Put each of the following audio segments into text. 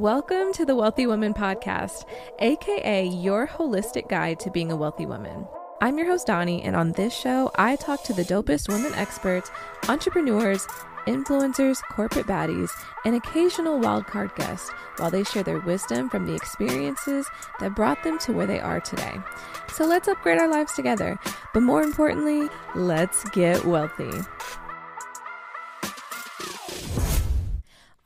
Welcome to the Wealthy Woman Podcast, aka your holistic guide to being a wealthy woman. I'm your host, Doni, and on this show, I talk to the dopest women experts, entrepreneurs, influencers, corporate baddies, and occasional wildcard guests while they share their wisdom from the experiences that brought them to where they are today. So let's upgrade our lives together, but more importantly, let's get wealthy.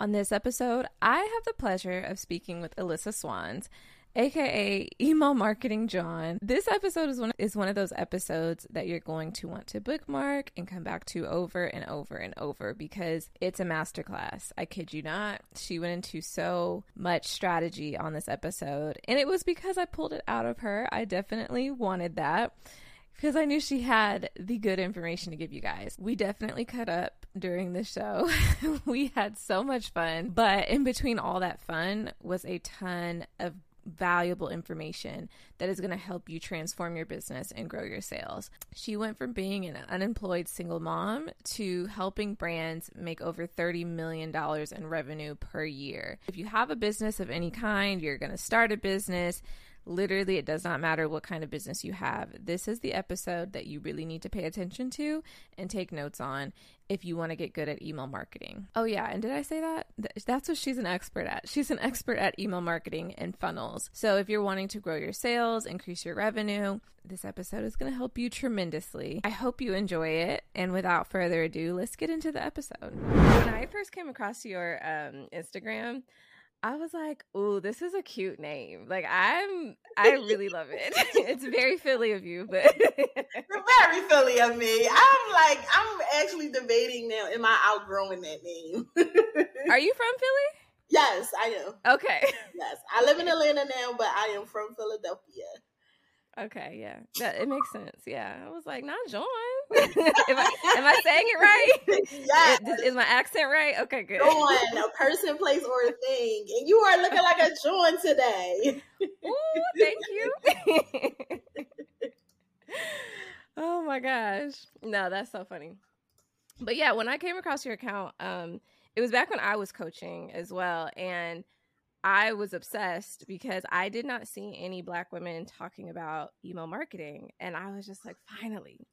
On this episode, I have the pleasure of speaking with Alyssia Swans, aka Email Marketing Jawn. This episode is one is one of those episodes that you're going to want to bookmark and come back to over and over and over because it's a masterclass. I kid you not. She went into so much strategy on this episode, and it was because I pulled it out of her. I definitely wanted that because I knew she had the good information to give you guys. We definitely cut up during the show. we had so much fun, but in between all that fun was a ton of valuable information that is going to help you transform your business and grow your sales. She went from being an unemployed single mom to helping brands make over $30 million in revenue per year. If you have a business of any kind, you're going to start a business, Literally, it does not matter what kind of business you have. This is the episode that you really need to pay attention to and take notes on if you want to get good at email marketing. Oh, yeah. And did I say that? That's what she's an expert at. She's an expert at email marketing and funnels. So if you're wanting to grow your sales, increase your revenue, this episode is going to help you tremendously. I hope you enjoy it. And without further ado, let's get into the episode. When I first came across your um, Instagram, I was like, "Ooh, this is a cute name." Like I'm, I really love it. it's very Philly of you, but very Philly of me. I'm like, I'm actually debating now. Am I outgrowing that name? Are you from Philly? Yes, I am. Okay. Yes, I live in Atlanta now, but I am from Philadelphia. Okay, yeah, that it makes sense. Yeah, I was like, not Jawn. am, I, am I saying it right? Yeah. Is, is, my accent right? Okay, good. Jawn, a person, place, or a thing, and you are looking like a Jawn today. Ooh, thank you. oh my gosh, no, that's so funny. But yeah, when I came across your account, um, it was back when I was coaching as well, and I was obsessed because I did not see any black women talking about email marketing. And I was just like, finally,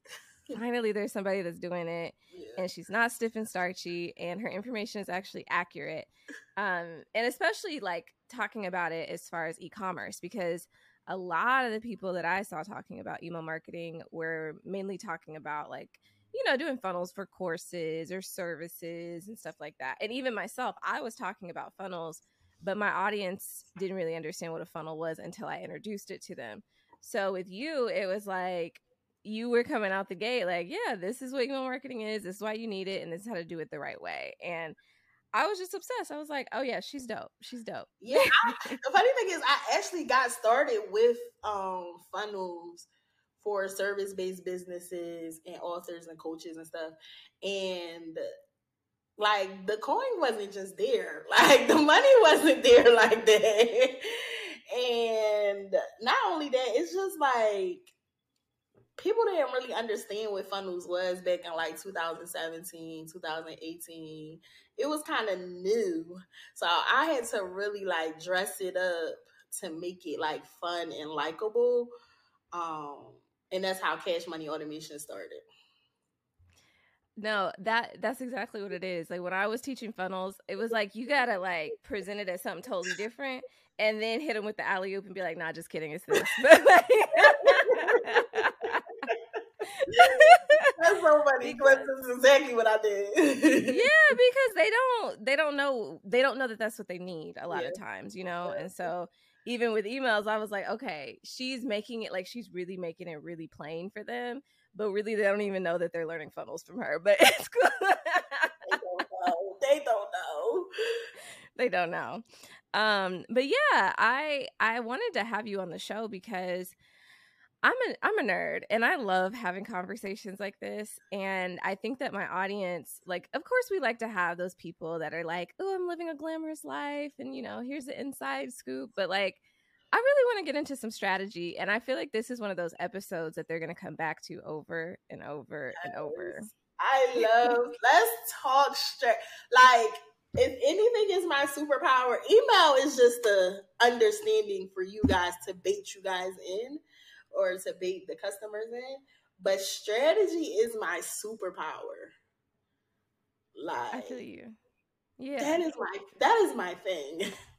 finally, there's somebody that's doing it. Yeah. And she's not stiff and starchy, and her information is actually accurate. Um, and especially like talking about it as far as e commerce, because a lot of the people that I saw talking about email marketing were mainly talking about like, you know, doing funnels for courses or services and stuff like that. And even myself, I was talking about funnels but my audience didn't really understand what a funnel was until I introduced it to them. So with you, it was like you were coming out the gate like, yeah, this is what email marketing is. This is why you need it, and this is how to do it the right way. And I was just obsessed. I was like, oh yeah, she's dope. She's dope. Yeah. I, the funny thing is, I actually got started with um funnels for service based businesses and authors and coaches and stuff. And like the coin wasn't just there. Like the money wasn't there like that. and not only that, it's just like people didn't really understand what funnels was back in like 2017, 2018. It was kind of new. So I had to really like dress it up to make it like fun and likable. Um, and that's how cash money automation started. No, that that's exactly what it is. Like when I was teaching funnels, it was like you gotta like present it as something totally different, and then hit them with the alley oop and be like, "Nah, just kidding, it's this." But like, that's so funny because that's exactly what I did. yeah, because they don't they don't know they don't know that that's what they need a lot yeah. of times, you know, and so even with emails, I was like, okay, she's making it like she's really making it really plain for them but really they don't even know that they're learning funnels from her. But it's cool. they don't know. They don't know. They don't know. Um, but yeah, I I wanted to have you on the show because I'm a I'm a nerd and I love having conversations like this. And I think that my audience, like, of course, we like to have those people that are like, oh, I'm living a glamorous life, and you know, here's the inside scoop. But like, I really want to get into some strategy, and I feel like this is one of those episodes that they're going to come back to over and over and over. I love. let's talk straight. Like if anything is my superpower, email is just the understanding for you guys to bait you guys in or to bait the customers in. But strategy is my superpower. Like I feel you. Yeah. That is my that is my thing.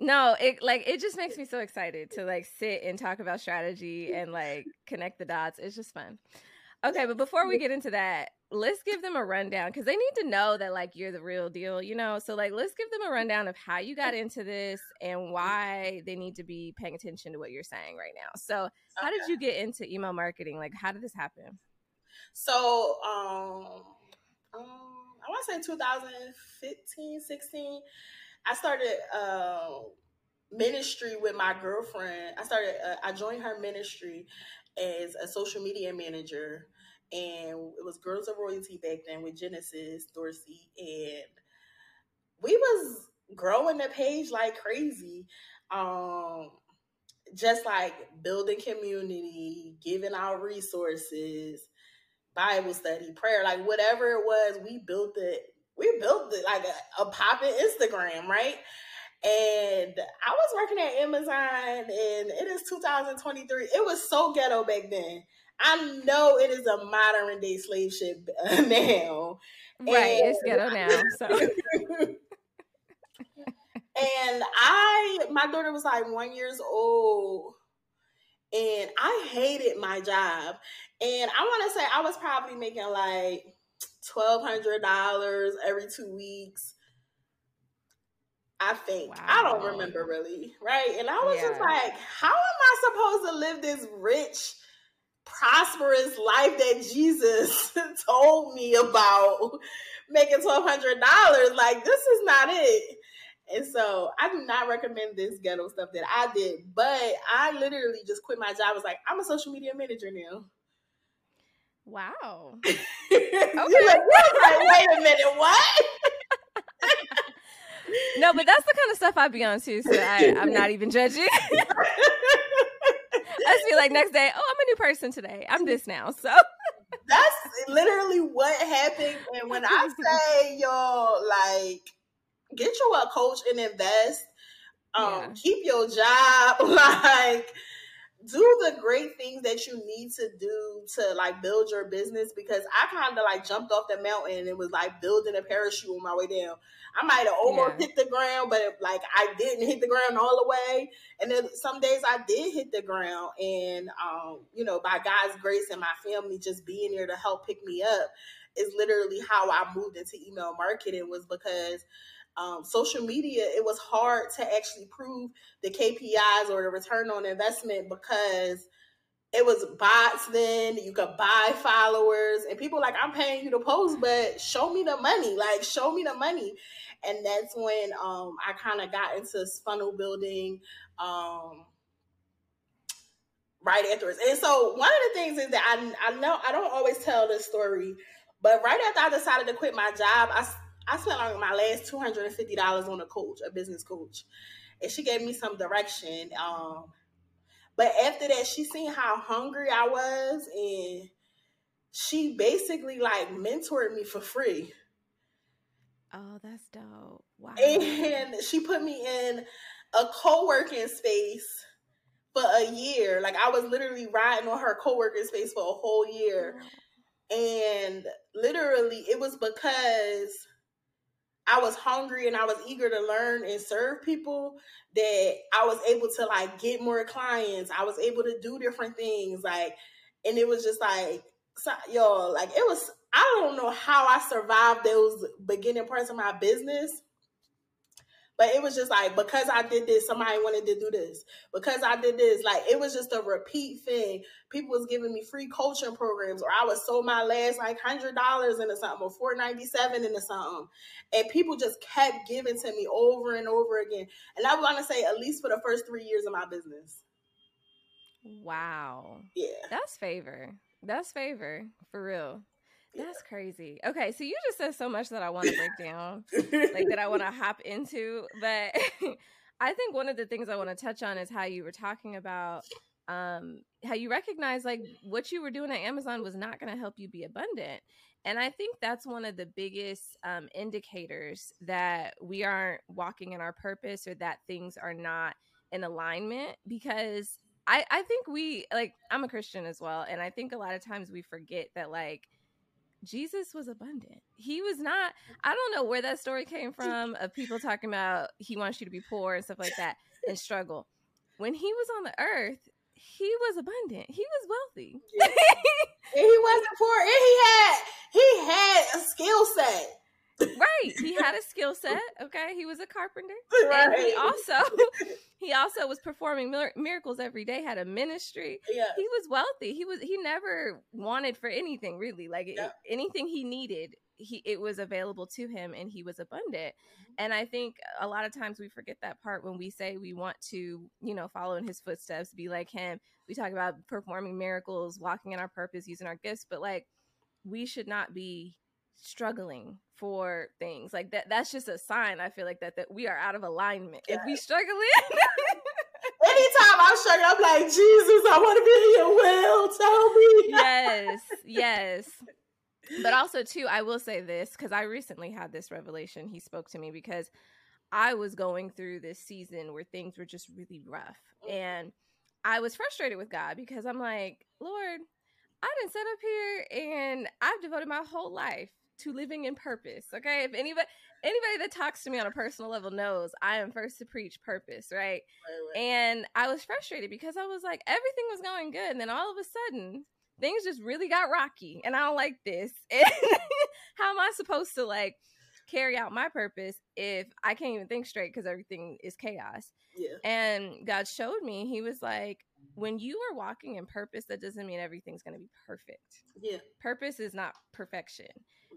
No, it like it just makes me so excited to like sit and talk about strategy and like connect the dots. It's just fun. Okay, but before we get into that, let's give them a rundown because they need to know that like you're the real deal, you know. So like let's give them a rundown of how you got into this and why they need to be paying attention to what you're saying right now. So how okay. did you get into email marketing? Like how did this happen? So um, um I want to say 2015, 16. I started uh, ministry with my girlfriend. I started. Uh, I joined her ministry as a social media manager and it was Girls of Royalty back then with Genesis Dorsey, and we was growing the page like crazy. Um, just like building community, giving out resources, Bible study, prayer, like whatever it was, we built it. We built like a, a popping Instagram, right? And I was working at Amazon and it is 2023. It was so ghetto back then. I know it is a modern day slave ship now. Right, and, it's ghetto now. So. and I, my daughter was like one years old, and I hated my job. And I want to say I was probably making like twelve hundred dollars every two weeks. I think wow. I don't remember really, right? And I was yeah. just like, how am I supposed to live this rich? prosperous life that Jesus told me about making twelve hundred dollars. Like this is not it. And so I do not recommend this ghetto stuff that I did, but I literally just quit my job. I was like, I'm a social media manager now. Wow. okay. like, wait a minute, what? no, but that's the kind of stuff I'd be on too. So I, I'm not even judging. I be like next day, oh, I'm a new person today. I'm this now. So that's literally what happened. And when I say y'all like get you a coach and invest, um, yeah. keep your job, like do the great things that you need to do to like build your business because I kind of like jumped off the mountain and was like building a parachute on my way down. I might have almost yeah. hit the ground, but like I didn't hit the ground all the way. And then some days I did hit the ground, and um, you know, by God's grace and my family just being there to help pick me up is literally how I moved into email marketing was because um, social media, it was hard to actually prove the KPIs or the return on investment because it was bots then you could buy followers and people like i'm paying you to post but show me the money like show me the money. And that's when um, i kind of got into funnel building um, right afterwards. And so one of the things is that I, I know i don't always tell this story but right after i decided to quit my job i I spent like my last two hundred and fifty dollars on a coach, a business coach, and she gave me some direction. Um, but after that, she seen how hungry I was, and she basically like mentored me for free. Oh, that's dope! Wow. And she put me in a co-working space for a year. Like I was literally riding on her co-working space for a whole year. And literally it was because I was hungry and I was eager to learn and serve people that I was able to like get more clients. I was able to do different things like and it was just like so, yo like it was I don't know how I survived those beginning parts of my business but it was just like because I did this, somebody wanted to do this. Because I did this, like it was just a repeat thing. People was giving me free coaching programs, or I was sold my last like hundred dollars into something, or four ninety seven into something, and people just kept giving to me over and over again. And I want to say at least for the first three years of my business. Wow. Yeah. That's favor. That's favor for real. That's crazy. Okay, so you just said so much that I want to break down, like that I want to hop into. But I think one of the things I want to touch on is how you were talking about um, how you recognize like what you were doing at Amazon was not going to help you be abundant. And I think that's one of the biggest um, indicators that we aren't walking in our purpose or that things are not in alignment because I, I think we like I'm a Christian as well, and I think a lot of times we forget that like Jesus was abundant. He was not, I don't know where that story came from of people talking about he wants you to be poor and stuff like that and struggle. When he was on the earth, he was abundant. He was wealthy. Yeah. and he wasn't poor. And he had he had a skill set. Right. He had a skill set. Okay. He was a carpenter. Right. And he also he also was performing miracles every day, had a ministry. Yeah. He was wealthy. He was he never wanted for anything really. Like yeah. anything he needed, he it was available to him and he was abundant. Mm-hmm. And I think a lot of times we forget that part when we say we want to, you know, follow in his footsteps, be like him. We talk about performing miracles, walking in our purpose, using our gifts, but like we should not be struggling for things. Like that that's just a sign i feel like that that we are out of alignment. If we struggling anytime i'm struggling i'm like jesus i want to be in your will tell me. Yes yes. But also too i will say this because i recently had this revelation. He spoke to me because i was going through this season where things were just really rough mm. and i was frustrated with god because i'm like lord I didn't sit up here and I've devoted my whole life to living in purpose. Okay. If anybody anybody that talks to me on a personal level knows I am first to preach purpose, right? right, right. And I was frustrated because I was like, everything was going good. And then all of a sudden, things just really got rocky. And I don't like this. How am I supposed to like carry out my purpose if I can't even think straight because everything is chaos? Yeah. And God showed me, He was like, when you are walking in purpose, that doesn't mean everything's going to be perfect. Yeah. Purpose is not perfection.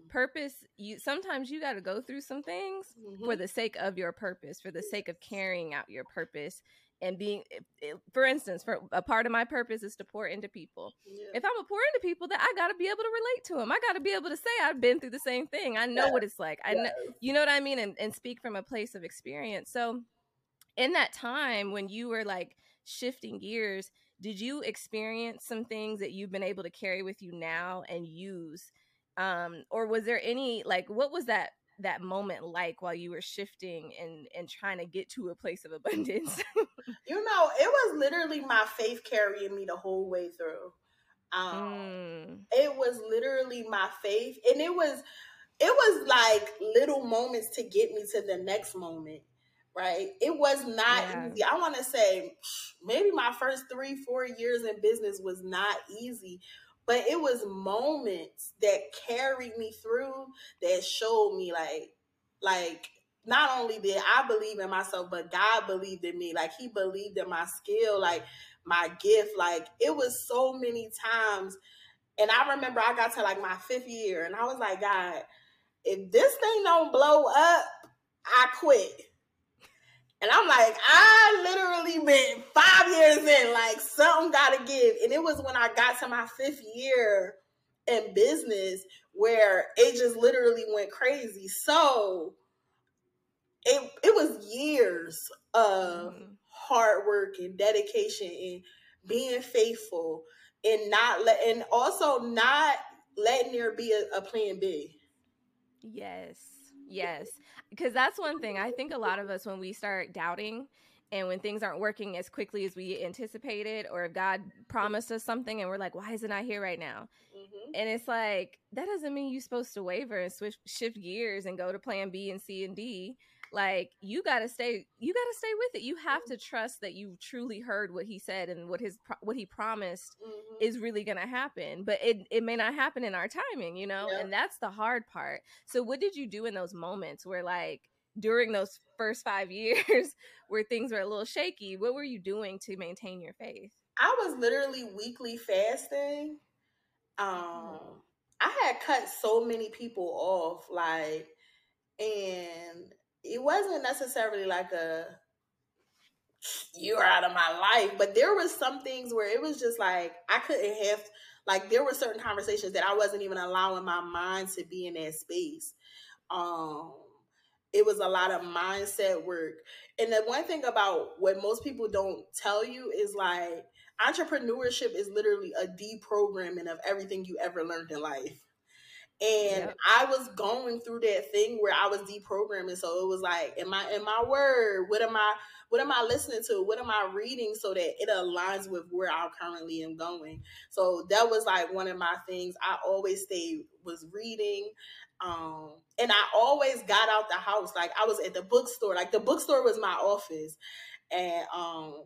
Purpose, you sometimes you got to go through some things mm-hmm. for the sake of your purpose, for the sake of carrying out your purpose and being for instance for a part of my purpose is to pour into people. Yeah. if i'm a pour into people that i got to be able to relate to them i got to be able to say i've been through the same thing. I know what it's like. I know you know what i mean? And, and speak from a place of experience. So in that time when you were like shifting gears, did you experience some things that you've been able to carry with you now and use? Um, or was there any like what was that that moment like while you were shifting and and trying to get to a place of abundance? you know, it was literally my faith carrying me the whole way through. Um, mm. It was literally my faith, and it was it was like little moments to get me to the next moment right? It was not yeah. easy. I want to say maybe my first three, four years in business was not easy, but it was moments that carried me through that showed me like, like, not only did I believe in myself, but God believed in me. Like he believed in my skill, like my gift. Like it was so many times. And I remember I got to like my fifth year and I was like, God, if this thing don't blow up, I quit and I'm like, I literally been five years in, like something gotta give. And it was when I got to my fifth year in business where it just literally went crazy. So it it was years of mm-hmm. hard work and dedication and being faithful and not let and also not letting there be a, a plan B. Yes. Yes because that's one thing I think a lot of us when we start doubting and when things aren't working as quickly as we anticipated or if God promised us something and we're like why is it not I here right now mm-hmm. and it's like that doesn't mean you're supposed to waver and switch shift gears and go to plan B and C and D like you got to stay you got to stay with it you have to trust that you truly heard what he said and what his what he promised mm-hmm. is really going to happen but it it may not happen in our timing you know yeah. and that's the hard part so what did you do in those moments where like during those first 5 years where things were a little shaky what were you doing to maintain your faith i was literally weekly fasting um mm-hmm. i had cut so many people off like and it wasn't necessarily like a you're out of my life, but there was some things where it was just like I couldn't have like there were certain conversations that I wasn't even allowing my mind to be in that space. Um it was a lot of mindset work. And the one thing about what most people don't tell you is like entrepreneurship is literally a deprogramming of everything you ever learned in life. And yep. I was going through that thing where I was deprogramming. So it was like, am I in my word? What am I what am I listening to? What am I reading so that it aligns with where I currently am going? So that was like one of my things. I always stayed was reading. Um, and I always got out the house. Like I was at the bookstore. Like the bookstore was my office. And um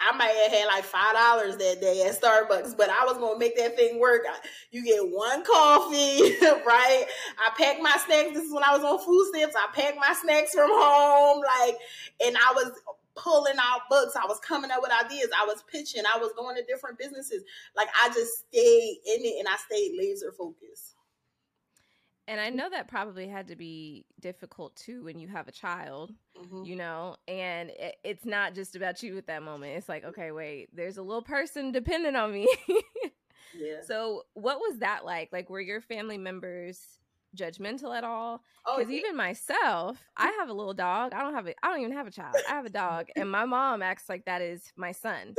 I might have had like five dollars that day at Starbucks, but I was gonna make that thing work. You get one coffee, right? I packed my snacks. This is when I was on food stamps. I packed my snacks from home, like, and I was pulling out books. I was coming up with ideas. I was pitching. I was going to different businesses. Like I just stayed in it and I stayed laser focused. And I know that probably had to be difficult too when you have a child, mm-hmm. you know, and it, it's not just about you at that moment. It's like, okay, wait, there's a little person dependent on me. yeah. So, what was that like? Like, were your family members judgmental at all? Because oh, yeah. even myself, I have a little dog. I don't have a, I don't even have a child. I have a dog, and my mom acts like that is my son.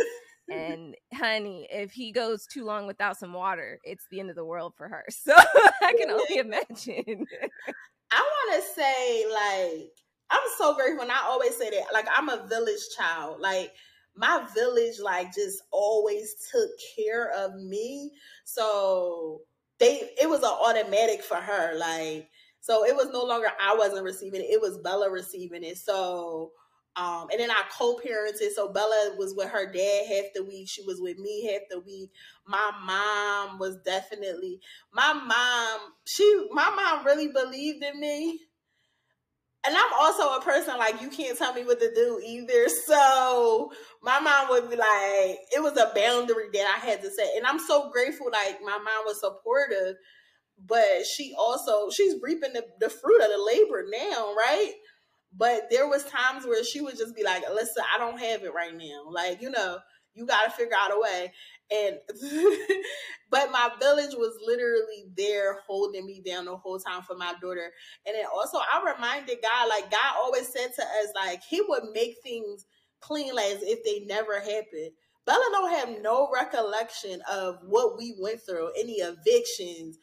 and honey, if he goes too long without some water, it's the end of the world for her. So I can only imagine. I want to say, like, I'm so grateful. And I always say that, like, I'm a village child. Like, my village, like, just always took care of me. So they, it was an automatic for her. Like, so it was no longer I wasn't receiving it; it was Bella receiving it. So um, and then I co-parented. So Bella was with her dad half the week. She was with me half the week. My mom was definitely my mom. She my mom really believed in me. And I'm also a person like you can't tell me what to do either. So my mom would be like, it was a boundary that I had to set. And I'm so grateful, like my mom was supportive, but she also she's reaping the, the fruit of the labor now, right? But there was times where she would just be like, "Listen, I don't have it right now. Like, you know, you got to figure out a way." And but my village was literally there holding me down the whole time for my daughter. And then also I reminded God, like God always said to us, like He would make things clean as if they never happened. Bella don't have no recollection of what we went through, any evictions,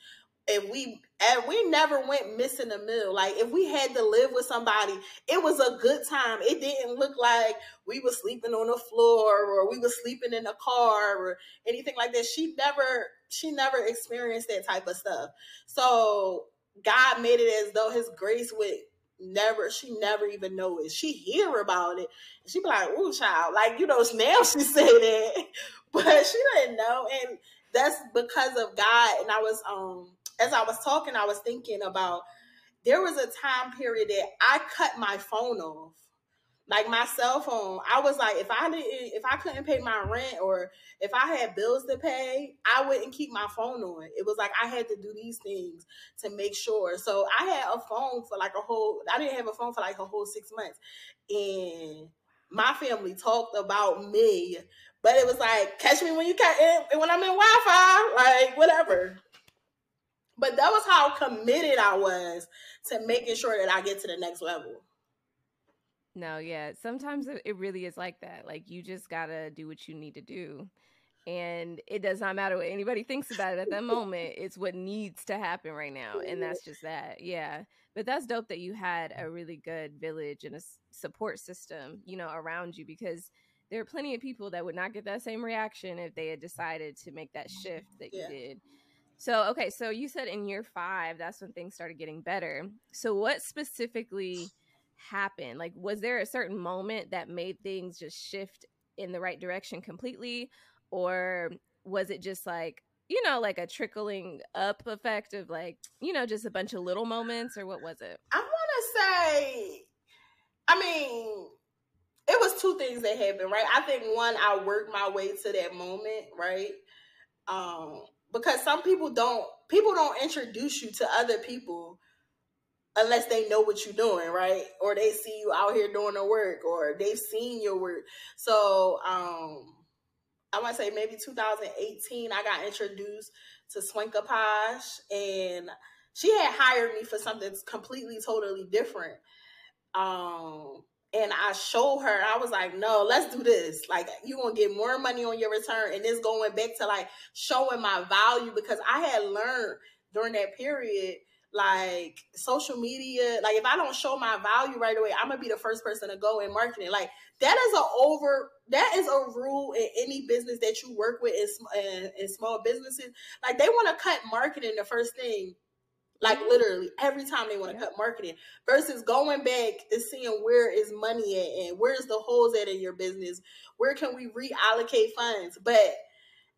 and we and we never went missing a meal. Like if we had to live with somebody, it was a good time. It didn't look like we were sleeping on the floor or we were sleeping in a car or anything like that. She never she never experienced that type of stuff. So God made it as though his grace would never she never even know it. She hear about it. She be like, "Ooh, child!" Like you know, now she say that, but she didn't know, and that's because of God. And I was um as I was talking, I was thinking about there was a time period that I cut my phone off. Like my cell phone, I was like, if I didn't, if I couldn't pay my rent or if I had bills to pay, I wouldn't keep my phone on. It was like I had to do these things to make sure. So I had a phone for like a whole. I didn't have a phone for like a whole six months, and my family talked about me, but it was like catch me when you can when I'm in Wi-Fi, like whatever. But that was how committed I was to making sure that I get to the next level. No, yeah. Sometimes it really is like that. Like you just gotta do what you need to do. And it does not matter what anybody thinks about it at that moment. It's what needs to happen right now. And that's just that. Yeah. But that's dope that you had a really good village and a support system, you know, around you because there are plenty of people that would not get that same reaction if they had decided to make that shift that yeah. you did. So, okay, so you said in year five, that's when things started getting better. So, what specifically happened? Like, was there a certain moment that made things just shift in the right direction completely? Or was it just like, you know, like a trickling up effect of like, you know, just a bunch of little moments, or what was it? I want to say, I mean, it was two things that happened, right? I think one, I worked my way to that moment, right? Um, because some people don't people don't introduce you to other people unless they know what you're doing, right? Or they see you out here doing the work or they've seen your work. So um I want to say maybe 2018 I got introduced to Swank A Posh and she had hired me for something completely totally different. Um and I showed her, I was like, no, let's do this. Like, you're going to get more money on your return. And it's going back to like showing my value because I had learned during that period, like social media, like if I don't show my value right away, I'm gonna be the first person to go in marketing. Like that is a over that is a rule in any business that you work with in, in, in small businesses. Like they want to cut marketing the first thing like literally every time they want to cut marketing versus going back and seeing where is money at and where's the holes at in your business? Where can we reallocate funds? But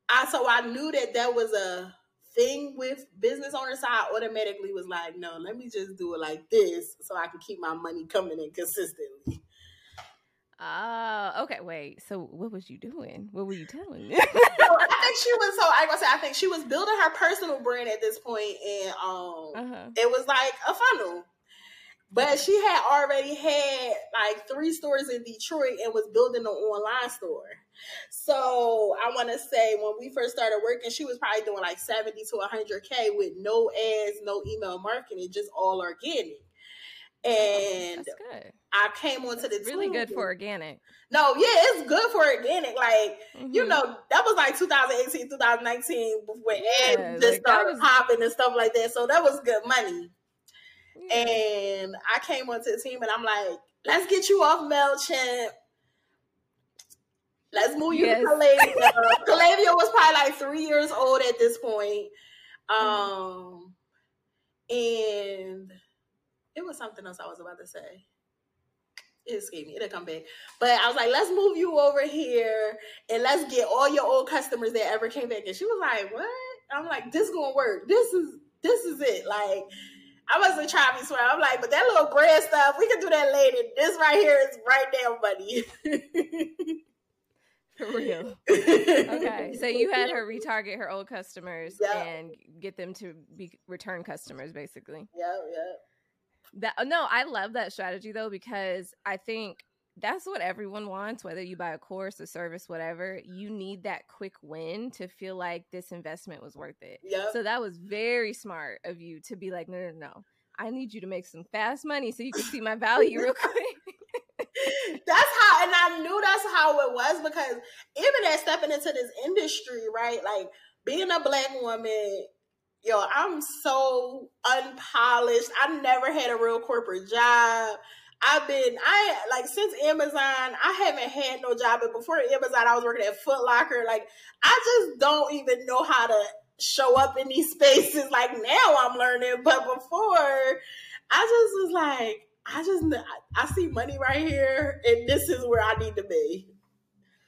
i so i knew that that was a thing with business owners so i automatically was like no let me just do it like this so i can keep my money coming in consistently Oh, okay. Wait. So, what was you doing? What were you telling me? so I think she was. So I gonna say, I think she was building her personal brand at this point, and um, uh-huh. it was like a funnel. But she had already had like three stores in Detroit and was building an online store. So I want to say when we first started working, she was probably doing like 70 to 100K with no ads, no email marketing, just all organic. And I came onto the team. really good for organic. No, yeah, it's good for organic. Like mm-hmm. you know, that was like 2018, 2019 when yeah, ads just like started was... popping and stuff like that. So that was good money. Yeah. And I came onto the team and I'm like, let's get you off Mailchimp. Let's move you yes. to Klaviyo. Klaviyo was probably like three years old at this point. Mm-hmm. Um, mm-hmm. and it was something else I was about to say. Escaped me. It'll come back. But I was like, let's move you over here and let's get all your old customers that ever came back. And she was like, What? I'm like, this gonna work. This is this is it. Like I wasn't trying to be smart. I'm like, but that little bread stuff, we can do that later. This right here is right now, buddy. For real. okay. So you had her retarget her old customers yep. and get them to be return customers, basically. Yeah, yeah. That uh, no, I love that strategy though because I think that's what everyone wants whether you buy a course a service whatever you need that quick win to feel like this investment was worth it yep. so that was very smart of you to be like no no no i need you to make some fast money so you can see my value real quick that's how and i knew that's how it was because even at stepping into this industry right like being a black woman yo, I'm so unpolished. I never had a real corporate job. I've been I like since Amazon, I haven't had no job. But before Amazon, I was working at Foot Locker. Like I just don't even know how to show up in these spaces. Like now I'm learning, but before I just was like, I just I see money right here, and this is where I need to be.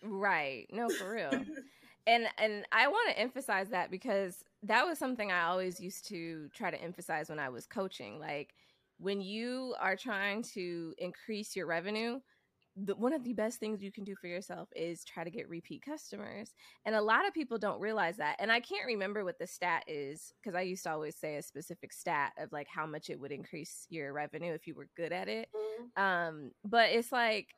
Right. No, for real. and and I want to emphasize that because that was something I always used to try to emphasize when I was coaching. Like when you are trying to increase your revenue, the, one of the best things you can do for yourself is try to get repeat customers. And a lot of people don't realize that. And I can't remember what the stat is because I used to always say a specific stat of like how much it would increase your revenue if you were good at it. Mm-hmm. Um, but it's like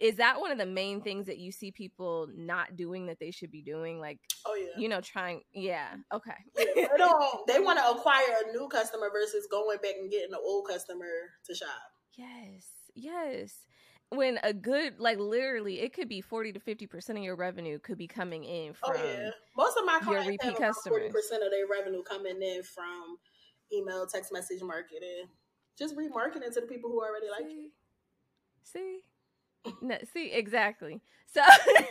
is that one of the main things that you see people not doing that they should be doing? Like oh yeah. you know trying yeah okay. Yeah, they don't they want to acquire a new customer versus going back and getting an old customer to shop. Yes yes. When a good like literally it could be 40 to 50 percent of your revenue could be coming in oh, from oh, yeah. most of my your repeat customers. 40 percent of their revenue coming in from email text message marketing. Just remarketing to the people who already like you. See no, see exactly. So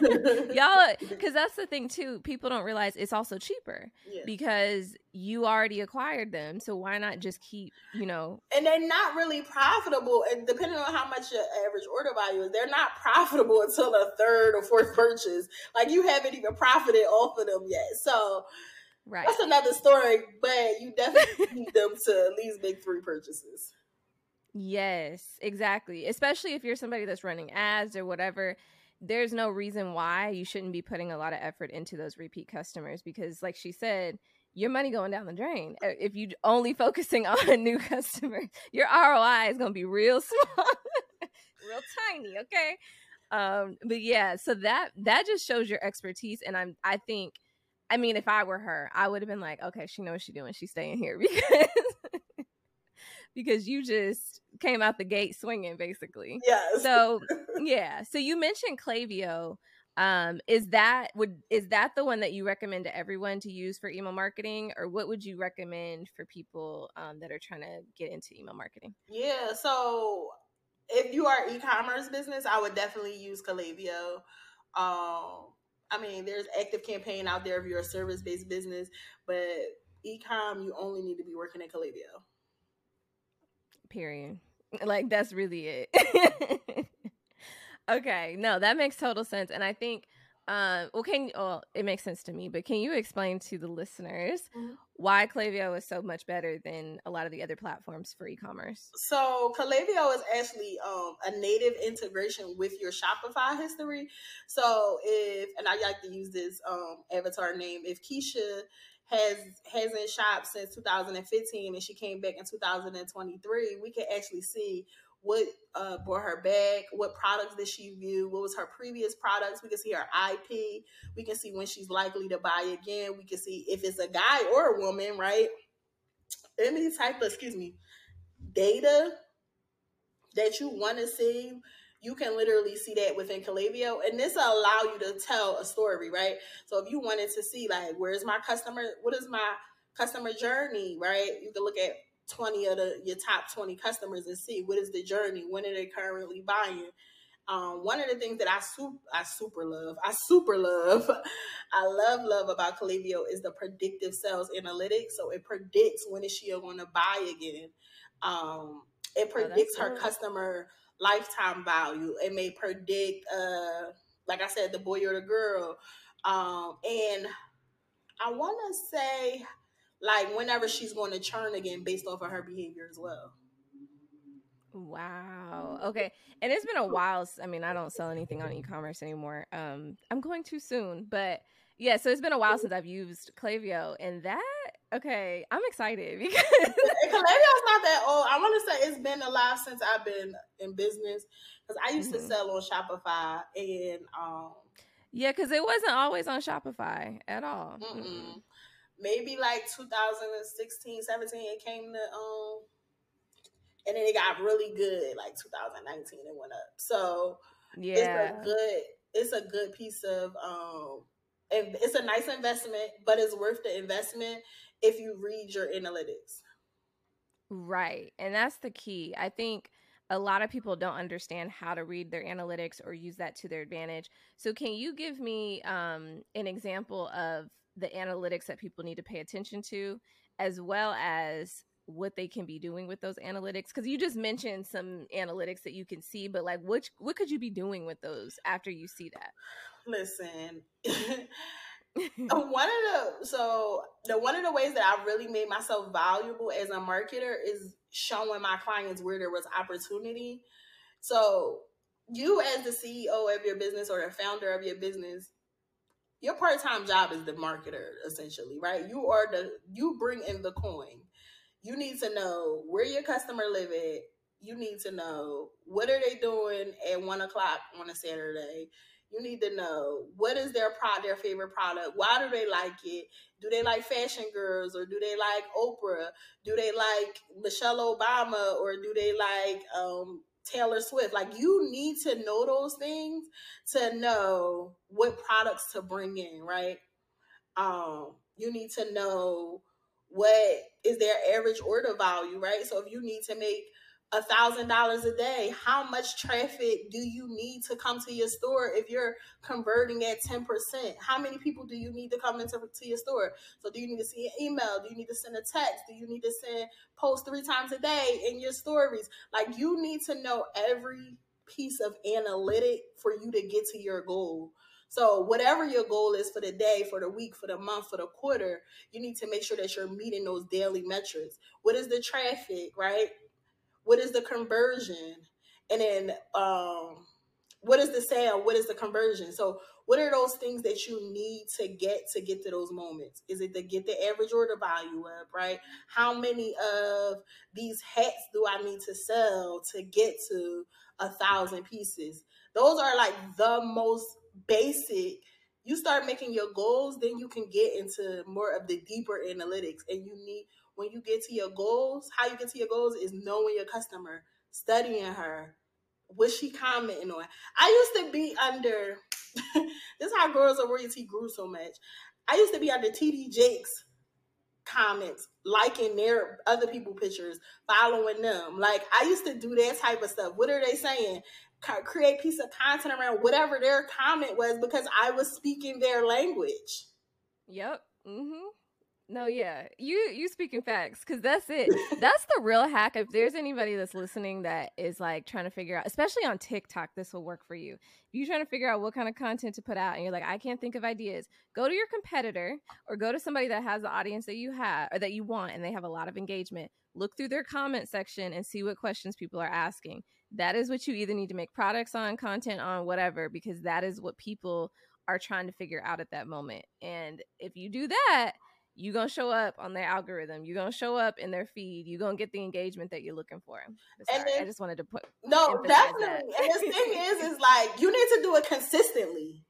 y'all, because that's the thing too. People don't realize it's also cheaper yeah. because you already acquired them. So why not just keep, you know? And they're not really profitable. And depending on how much your average order value is, they're not profitable until the third or fourth purchase. Like you haven't even profited off of them yet. So. Right. That's another story, but you definitely need them to at least make three purchases. Yes, exactly. Especially if you're somebody that's running ads or whatever, there's no reason why you shouldn't be putting a lot of effort into those repeat customers because like she said, your money going down the drain. If you only focusing on a new customers, your ROI is going to be real small. real tiny, okay? Um but yeah, so that that just shows your expertise and I'm I think I mean if I were her, I would have been like, okay, she knows what she's doing. She's staying here because because you just came out the gate swinging, basically. Yeah. So yeah. So you mentioned Klaviyo. Um, is that would is that the one that you recommend to everyone to use for email marketing, or what would you recommend for people um, that are trying to get into email marketing? Yeah, so if you are e-commerce business, I would definitely use Klaviyo. Um, I mean, there's ActiveCampaign out there if you're a service-based business, but e-com, you only need to be working at Klaviyo. Period. Like that's really it. okay, no, that makes total sense, and I think um, well, can well, it makes sense to me, but can you explain to the listeners mm-hmm. why Klaviyo is so much better than a lot of the other platforms for e-commerce? So Klaviyo is actually um, a native integration with your Shopify history. So if and I like to use this um, avatar name, if Keisha has hasn't shopped since 2015 and she came back in 2023, we can actually see what uh, brought her back, what products did she view, what was her previous products. We can see her IP. We can see when she's likely to buy again. We can see if it's a guy or a woman, right? Any type of, excuse me, data that you want to see, you can literally see that within Klaviyo. And this will allow you to tell a story, right? So if you wanted to see, like, where's my customer, what is my customer journey, right? You can look at 20 of the your top 20 customers and see what is the journey when are they currently buying um, one of the things that I super, I super love, I super love, I love love about Klaviyo is the predictive sales analytics. So it predicts when is she going to buy again. Um, it oh, predicts oh, her customer lifetime value. It may predict, uh, like I said, the boy or the girl. Um, and I want to say like whenever she's going to churn again based off of her behavior as well. Wow. Okay. And it's been a while. I mean, I don't sell anything on e-commerce anymore. Um, I'm going too soon, but yeah. So it's been a while since I've used Klaviyo, and that okay. I'm excited because Klaviyo's not that old. I want to say it's been a while since I've been in business because I used mm-hmm. to sell on Shopify and um. Yeah, because it wasn't always on Shopify at all. Mm-mm maybe like 2016, 17, it came to um and then it got really good like 2019 it went up. So yeah. It's a good it's a good piece of um it's a nice investment, but it's worth the investment if you read your analytics. Right. And that's the key. I think a lot of people don't understand how to read their analytics or use that to their advantage. So, can you give me um, an example of the analytics that people need to pay attention to, as well as what they can be doing with those analytics because you just mentioned some analytics that you can see but like which what could you be doing with those after you see that listen one of the so the one of the ways that i really made myself valuable as a marketer is showing my clients where there was opportunity. So you as the ceo of your business or the founder of your business your part-time job is the marketer essentially right? You are the you bring in the coin. You need to know where your customer live at. You need to know what are they doing at one o'clock on a saturday you need to know what is their product their favorite product why do they like it do they like fashion girls or do they like oprah do they like michelle obama or do they like um Taylor Swift. Like you need to know those things to know what products to bring in, right? Um, you need to know what is their average order value, right? So if you need to make a thousand dollars a day how much traffic do you need to come to your store if you're converting at 10% how many people do you need to come into to your store? So do you need to see an email? Do you need to send a text? Do you need to send post three times a day in your stories? Like you need to know every piece of analytic for you to get to your goal. So whatever your goal is for the day, for the week, for the month, for the quarter, you need to make sure that you're meeting those daily metrics. What is the traffic, right? What is the conversion? And then um, what is the sale? What is the conversion? So what are those things that you need to get to get to those moments? Is it to get the average order value up, right? How many of these hats do I need to sell to get to a thousand pieces? Those are like the most basic. You start making your goals, then you can get into more of the deeper analytics. And you need when you get to your goals, how you get to your goals is knowing your customer, studying her, what she commenting on. I used to be under this is how Girls of Royalty grew so much. I used to be under TD Jakes comments, liking their other people pictures, following them. Like I used to do that type of stuff. What are they saying? Create piece of content around whatever their comment was because I was speaking their language. Yep. Mm-hmm. No, yeah, you you speaking facts because that's it. That's the real hack. If there's anybody that's listening that is like trying to figure out, especially on TikTok, this will work for you. If you're trying to figure out what kind of content to put out, and you're like, I can't think of ideas, go to your competitor or go to somebody that has the audience that you have or that you want, and they have a lot of engagement. Look through their comment section and see what questions people are asking. That is what you either need to make products on, content on, whatever, because that is what people are trying to figure out at that moment. And if you do that you gonna show up on their algorithm. You're gonna show up in their feed. You're gonna get the engagement that you're looking for. Sorry, and then, I just wanted to put no, definitely. That. And the thing is, is like you need to do it consistently.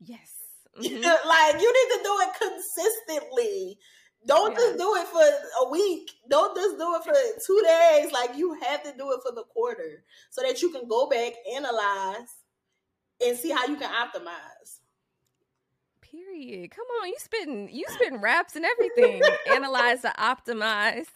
Yes, mm-hmm. like you need to do it consistently. Don't yes. just do it for a week. Don't just do it for two days. Like you have to do it for the quarter so that you can go back, analyze, and see how you can optimize. Period. Come on, you spitting you spitting raps and everything. Analyze to optimize.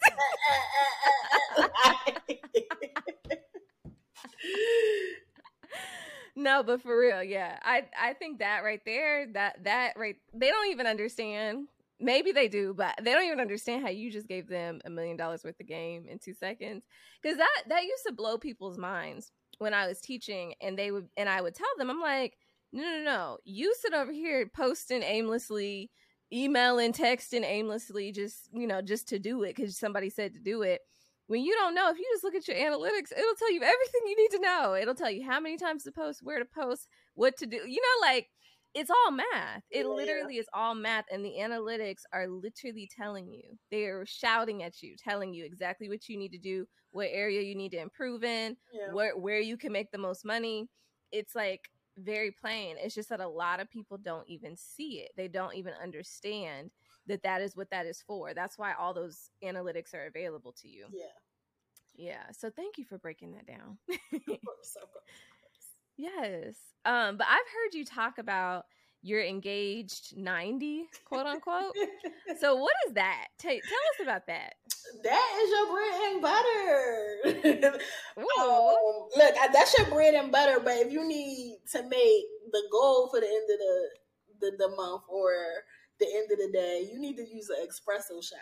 no, but for real, yeah. I I think that right there, that that right they don't even understand. Maybe they do, but they don't even understand how you just gave them a million dollars worth of game in 2 seconds. Cuz that that used to blow people's minds when I was teaching and they would and I would tell them I'm like no, no, no. You sit over here posting aimlessly, emailing, texting aimlessly, just, you know, just to do it because somebody said to do it. When you don't know, if you just look at your analytics, it'll tell you everything you need to know. It'll tell you how many times to post, where to post, what to do. You know, like it's all math. It yeah. literally is all math, and the analytics are literally telling you. They are shouting at you, telling you exactly what you need to do, what area you need to improve in, yeah. where where you can make the most money. It's like very plain. It's just that a lot of people don't even see it. They don't even understand that that is what that is for. That's why all those analytics are available to you. Yeah. Yeah. So thank you for breaking that down. yes. Um, but I've heard you talk about you're engaged 90 quote unquote so what is that T- tell us about that that is your bread and butter. Um, look that's your bread and butter but if you need to make the goal for the end of the the, the month or the end of the day you need to use an espresso shot.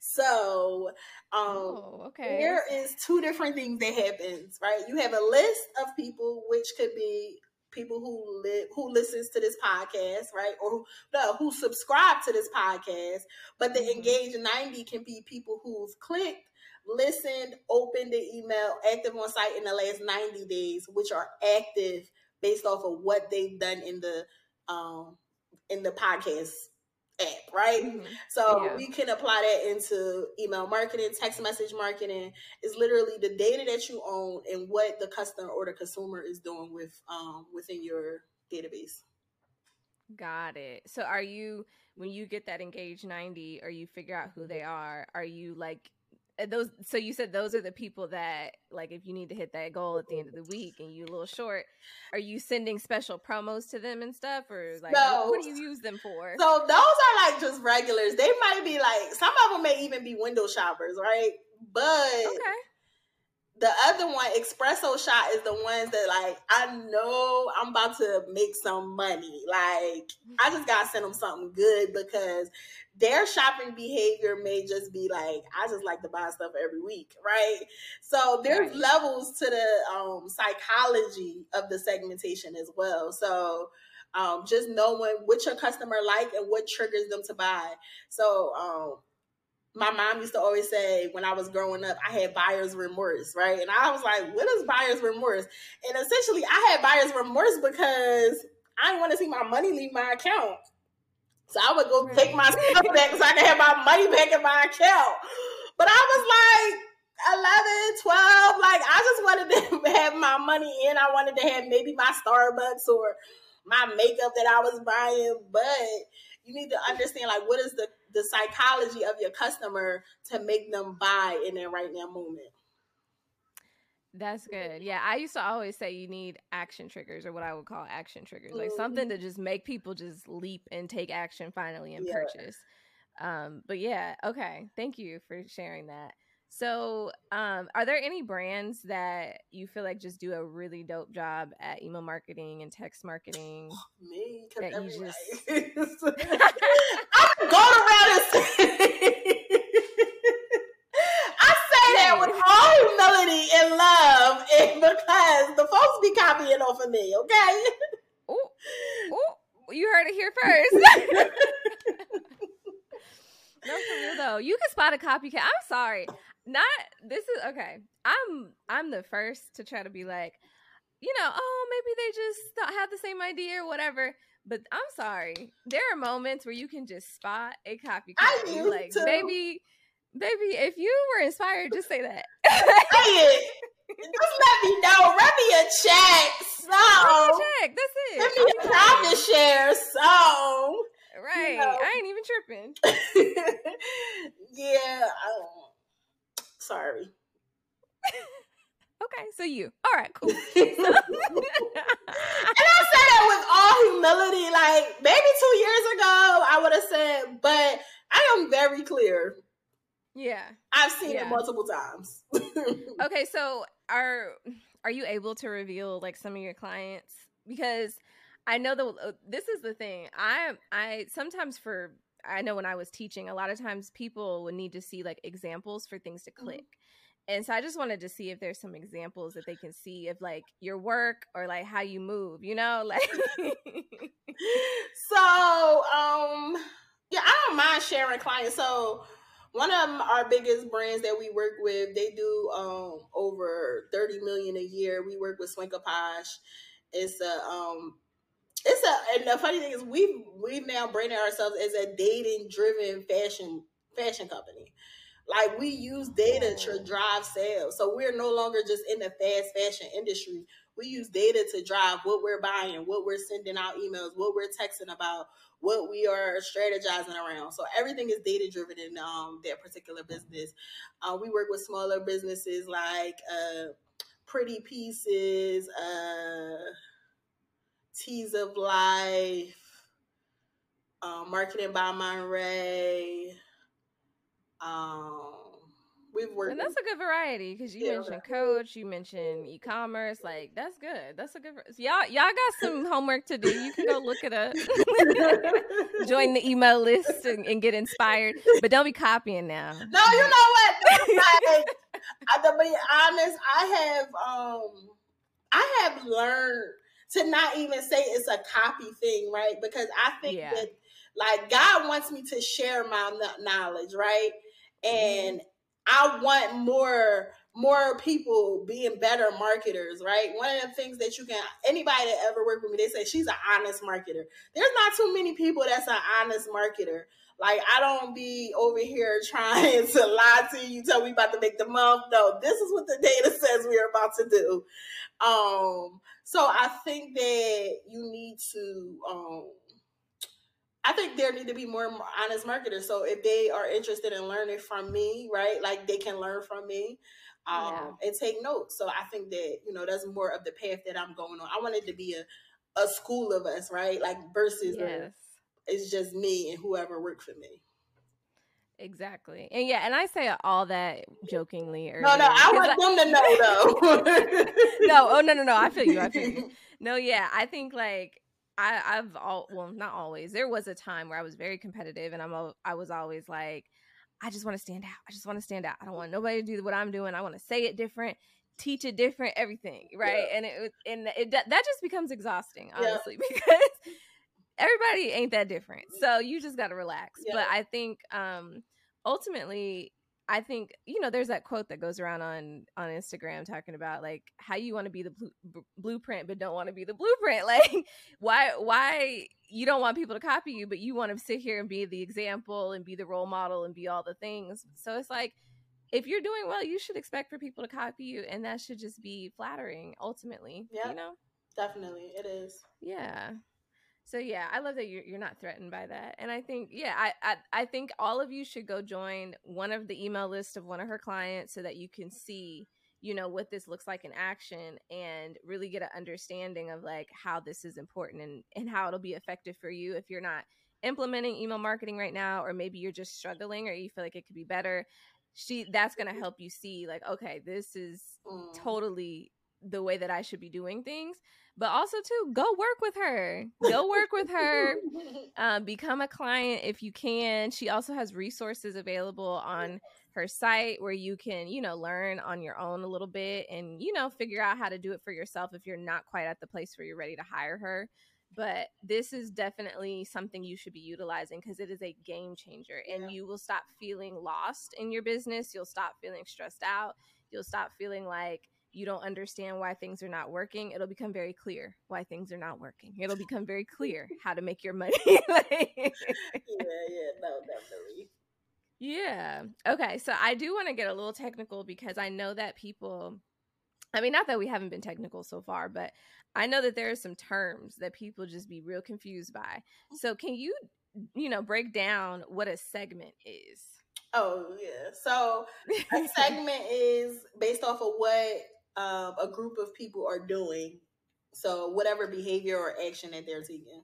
So um oh, okay. there is two different things that happens right? You have a list of people which could be people who live who listens to this podcast, right? Or who no, who subscribe to this podcast. But the mm-hmm. engaged 90 can be people who've clicked, listened, opened the email, active on site in the last 90 days, which are active based off of what they've done in the um in the podcast app, right? Mm-hmm. So yeah. we can apply that into email marketing, text message marketing. Is literally the data that you own and what the customer or the consumer is doing with um within your database. Got it. So are you when you get that engaged 90 or you figure out who they are, are you like Uh, those so you said those are the people that like if you need to hit that goal at the end of the week and you a little short are you sending special promos to them and stuff? Or like no. what, what, do you use them for? So those are like just regulars. They might be like some of them may even be window shoppers right? But okay. the other one, espresso shot, is the ones that like I know I'm about to make some money. Like I just gotta send them something good because their shopping behavior may just be like I just like to buy stuff every week, right? So there's right. levels to the um, psychology of the segmentation as well. So um, just knowing what your customer like and what triggers them to buy. So um, my mom used to always say when I was growing up, I had buyer's remorse, right? And I was like, what is buyer's remorse? And essentially, I had buyer's remorse because I didn't want to see my money leave my account. So I would go right. take my stuff back so I could have my money back in my account. But I was like 11, 12, like I just wanted to have my money in. I wanted to have maybe my Starbucks or my makeup that I was buying, but you need to understand like what is the the psychology of your customer to make them buy in their right now moment. That's good. Yeah, I used to always say you need action triggers or what I would call action triggers, like something Mhm. to just make people just leap and take action finally and Yeah. purchase. Um, but yeah, okay. Thank you for sharing that. So, um, are there any brands that you feel like just do a really dope job at email marketing and text marketing? Me, That because you I'm going around and say, I say that with all humility and love, because the folks be copying off of me, okay? Oh, oh, you heard it here first. no, for real though. You can spot a copycat. I'm sorry. Not this is okay. I'm I'm the first to try to be like, you know, oh, maybe they just have the same idea or whatever. But I'm sorry. There are moments where you can just spot a copycat. I used like, to. baby, baby, if you were inspired, just say that. Say it. Just let me know. Write me a check. So, Check. That's give it. me a profit share. So, Right. know. I ain't even tripping. yeah. Um, sorry. Okay, so you. All right, cool. And I say that with all humility. Like maybe two years ago, I would have said, but I am very clear. yeah. I've seen Yeah. it multiple times. Okay, so are are you able to reveal like some of your clients because I know the uh, this is the thing. I I sometimes for I know when I was teaching, a lot of times people would need to see like examples for things to click. And so I just wanted to see if there's some examples that they can see of like your work or like how you move, you know? Like so, um, yeah, I don't mind sharing clients. So, one of them, our biggest brands that we work with, they do um over thirty million a year. We work with Swank A Posh. It's a um, it's a and the funny thing is we've we've now branded ourselves as a dating driven fashion fashion company. Like we use data to Oh. drive sales. So we're no longer just in the fast fashion industry. We use data to drive what we're buying, what we're sending out emails, what we're texting about, what we are strategizing around. So everything is data driven in um, that particular business. Uh, we work with smaller businesses like uh, Pretty Pieces, uh, Teas of Life, uh, Marketing by Monterey. Um, we've worked. And that's a good variety because you Yeah, mentioned right. coach, you mentioned e-commerce. Like that's good. That's a good. Y'all, y'all got some homework to do. You can go look it up. Join the email list and, and get inspired, but don't be copying now. No, you know what? I, to be honest, I have um I have learned to not even say it's a copy thing, right? Because I think Yeah. that like God wants me to share my knowledge, right? And I want more more people being better marketers, right? One of the things that you can anybody that ever worked with me, they say she's an honest marketer. There's not too many people that's an honest marketer. Like I don't be over here trying to lie to you, tell me about to make the month. No, this is what the data says we are about to do. Um, so I think that you need to um I think there need to be more honest marketers. So if they are interested in learning from me, right, like they can learn from me um, and take notes. So I think that you know that's more of the path that I'm going on. I want it to be a a school of us, right? Like versus Yes, it's just me and whoever worked for me. exactly. And yeah, and I say all that jokingly. No, no, I I want them to know though. no, oh no, no, no. I feel you. I feel you. No, yeah, I think like I, I've all well, not always. There was a time where I was very competitive, and I'm al- I was always like, I just want to stand out. I just want to stand out. I don't want nobody to do what I'm doing. I want to say it different, teach it different, everything, right? And it and it that just becomes exhausting, Yeah. honestly, because everybody ain't that different. So you just got to relax. Yeah. But I think um ultimately I think you know there's that quote that goes around on on Instagram talking about like how you want to be the blue, b- blueprint but don't want to be the blueprint. Like why why you don't want people to copy you but you want to sit here and be the example and be the role model and be all the things. So it's like if you're doing well, you should expect for people to copy you and that should just be flattering ultimately, Yeah. you know? Definitely, it is. Yeah. So yeah, I love that you're you're not threatened by that, and I think yeah, I, I I think all of you should go join one of the email lists of one of her clients so that you can see, you know what this looks like in action and really get an understanding of like how this is important and and how it'll be effective for you if you're not implementing email marketing right now or maybe you're just struggling or you feel like it could be better she that's going to help you see like okay this is mm. totally the way that I should be doing things but also to go work with her. Go work with her. Um, become a client if you can. She also has resources available on her site where you can you know learn on your own a little bit and you know figure out how to do it for yourself if you're not quite at the place where you're ready to hire her. But this is definitely something you should be utilizing because it is a game changer and yeah. you will stop feeling lost in your business. You'll stop feeling stressed out. You'll stop feeling like you don't understand why things are not working, it'll become very clear why things are not working. It'll become very clear how to make your money. yeah, yeah, no, definitely. Yeah. Okay. So I do want to get a little technical because I know that people, I mean, not that we haven't been technical so far, but I know that there are some terms that people just be real confused by. So can you, you know, break down what a segment is? Oh, yeah. So a segment is based off of what um, a group of people are doing. So whatever behavior or action that they're taking.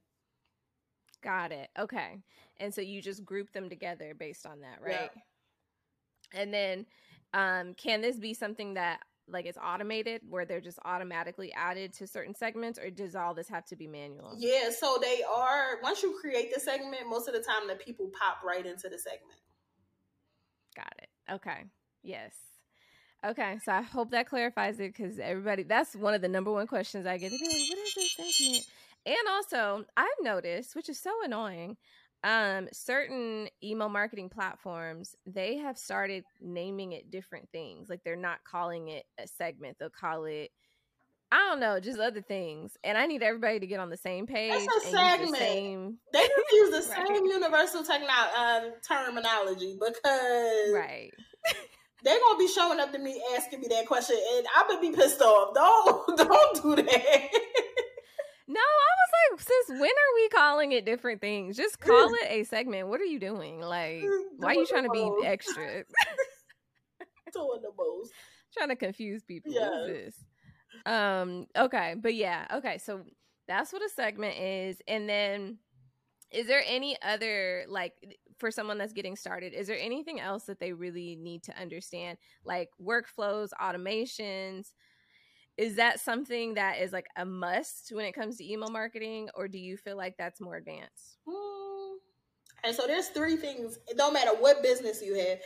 Got it. Okay. And so you just group them together based on that, right? Yeah. And then um can this be something that like it's automated where they're just automatically added to certain segments or does all this have to be manual? Yeah, so they are once you create the segment, most of the time the people pop right into the segment. Got it. Okay. Yes. Okay, so I hope that clarifies it because everybody, that's one of the number one questions I get. They be like, what is this segment? And also, I've noticed, which is so annoying, um, certain email marketing platforms, they have started naming it different things. Like they're not calling it a segment, they'll call it, I don't know, just other things. And I need everybody to get on the same page. That's a segment. The same... They use the right. same universal techno- um, terminology because. Right they're gonna be showing up to me asking me that question, and I'm gonna be pissed off. Don't don't do that. No, I was like, since when are we calling it different things? Just call it a segment. What are you doing? Like, why are you trying to be extra? Doing the most. Trying to confuse people. Yes. Um, okay, but yeah, okay, so that's what a segment is. And then is there any other like for someone that's getting started is there anything else that they really need to understand? Like workflows automations? Is that something that is like a must when it comes to email marketing or do you feel like that's more advanced? Mm. and so there's three things it don't matter what business you have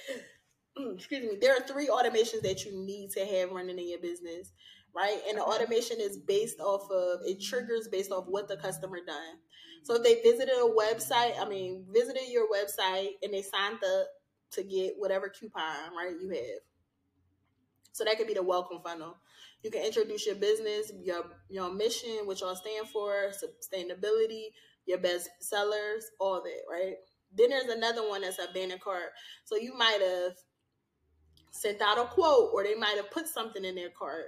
excuse me there are three automations that you need to have running in your business right? And the automation is based off of it triggers based off what the customer done so if they visited a website, I mean, visited your website and they signed up to get whatever coupon, right, you have. So that could be the welcome funnel. You can introduce your business, your your mission, what y'all stand for, sustainability, your best sellers, all that, right? Then there's another one that's abandoned cart. So you might have sent out a quote or they might have put something in their cart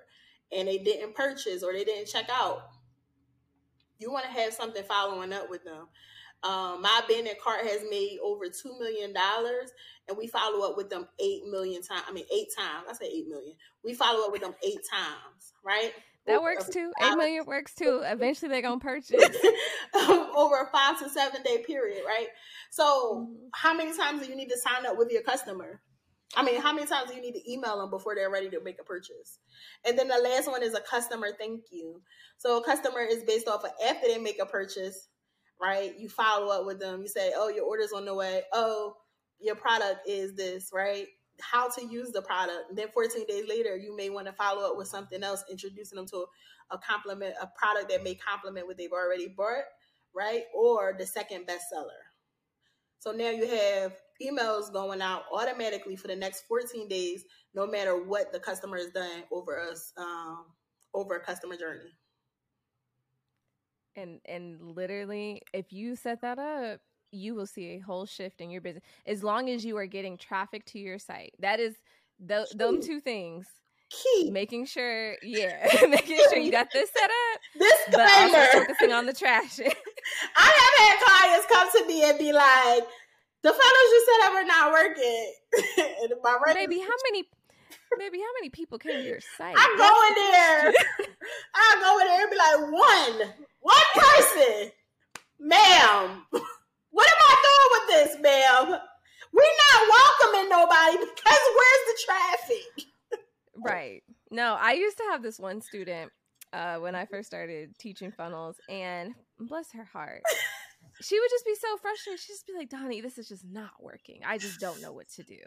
and they didn't purchase or they didn't check out you want to have something following up with them. Um, my abandoned cart has made over two million dollars, and we follow up with them eight million times. I mean, eight times. I say eight million. We follow up with them eight times, right? That over works too. Eight million works too. Eventually, they're gonna purchase over a five to seven day period, right? So, mm-hmm. how many times do you need to sign up with your customer? I mean, how many times do you need to email them before they're ready to make a purchase? And then the last one is a customer thank you. So a customer is based off of after they make a purchase, right? You follow up with them. You say, oh, your order's on the way. Oh, your product is this, right? How to use the product. And then 14 days later, you may want to follow up with something else, introducing them to a compliment, a product that may complement what they've already bought, right? Or the second bestseller. So now you have emails going out automatically for the next 14 days, no matter what the customer has done over us um, over a customer journey. And and literally, if you set that up, you will see a whole shift in your business as long as you are getting traffic to your site. That is the those two things. Key. Making sure, yeah, making sure you got this set up. Disclaimer. But also focusing on the trash. I have had clients come to me and be like, the funnels you said up are not working. my Baby, how many baby, how many people came to your site? I go in there. I go in there and be like, one, one person, ma'am. What am I doing with this, ma'am? We're not welcoming nobody because where's the traffic? Right. No, I used to have this one student uh, when I first started teaching funnels, and bless her heart, she would just be so frustrated. She'd just be like, Doni, this is just not working. I just don't know what to do.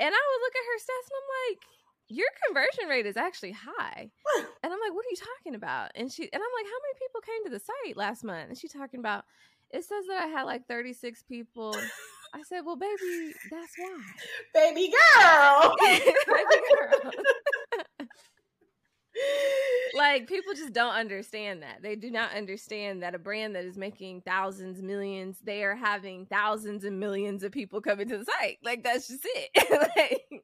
And I would look at her stats and I'm like, your conversion rate is actually high. And I'm like, what are you talking about? And she and I'm like, how many people came to the site last month? And she's talking about it says that I had like 36 people. I said, well, baby, that's why. Baby girl. baby girl. Like people just don't understand that. They do not understand that a brand that is making thousands millions they are having thousands and millions of people coming to the site. Like that's just it. Like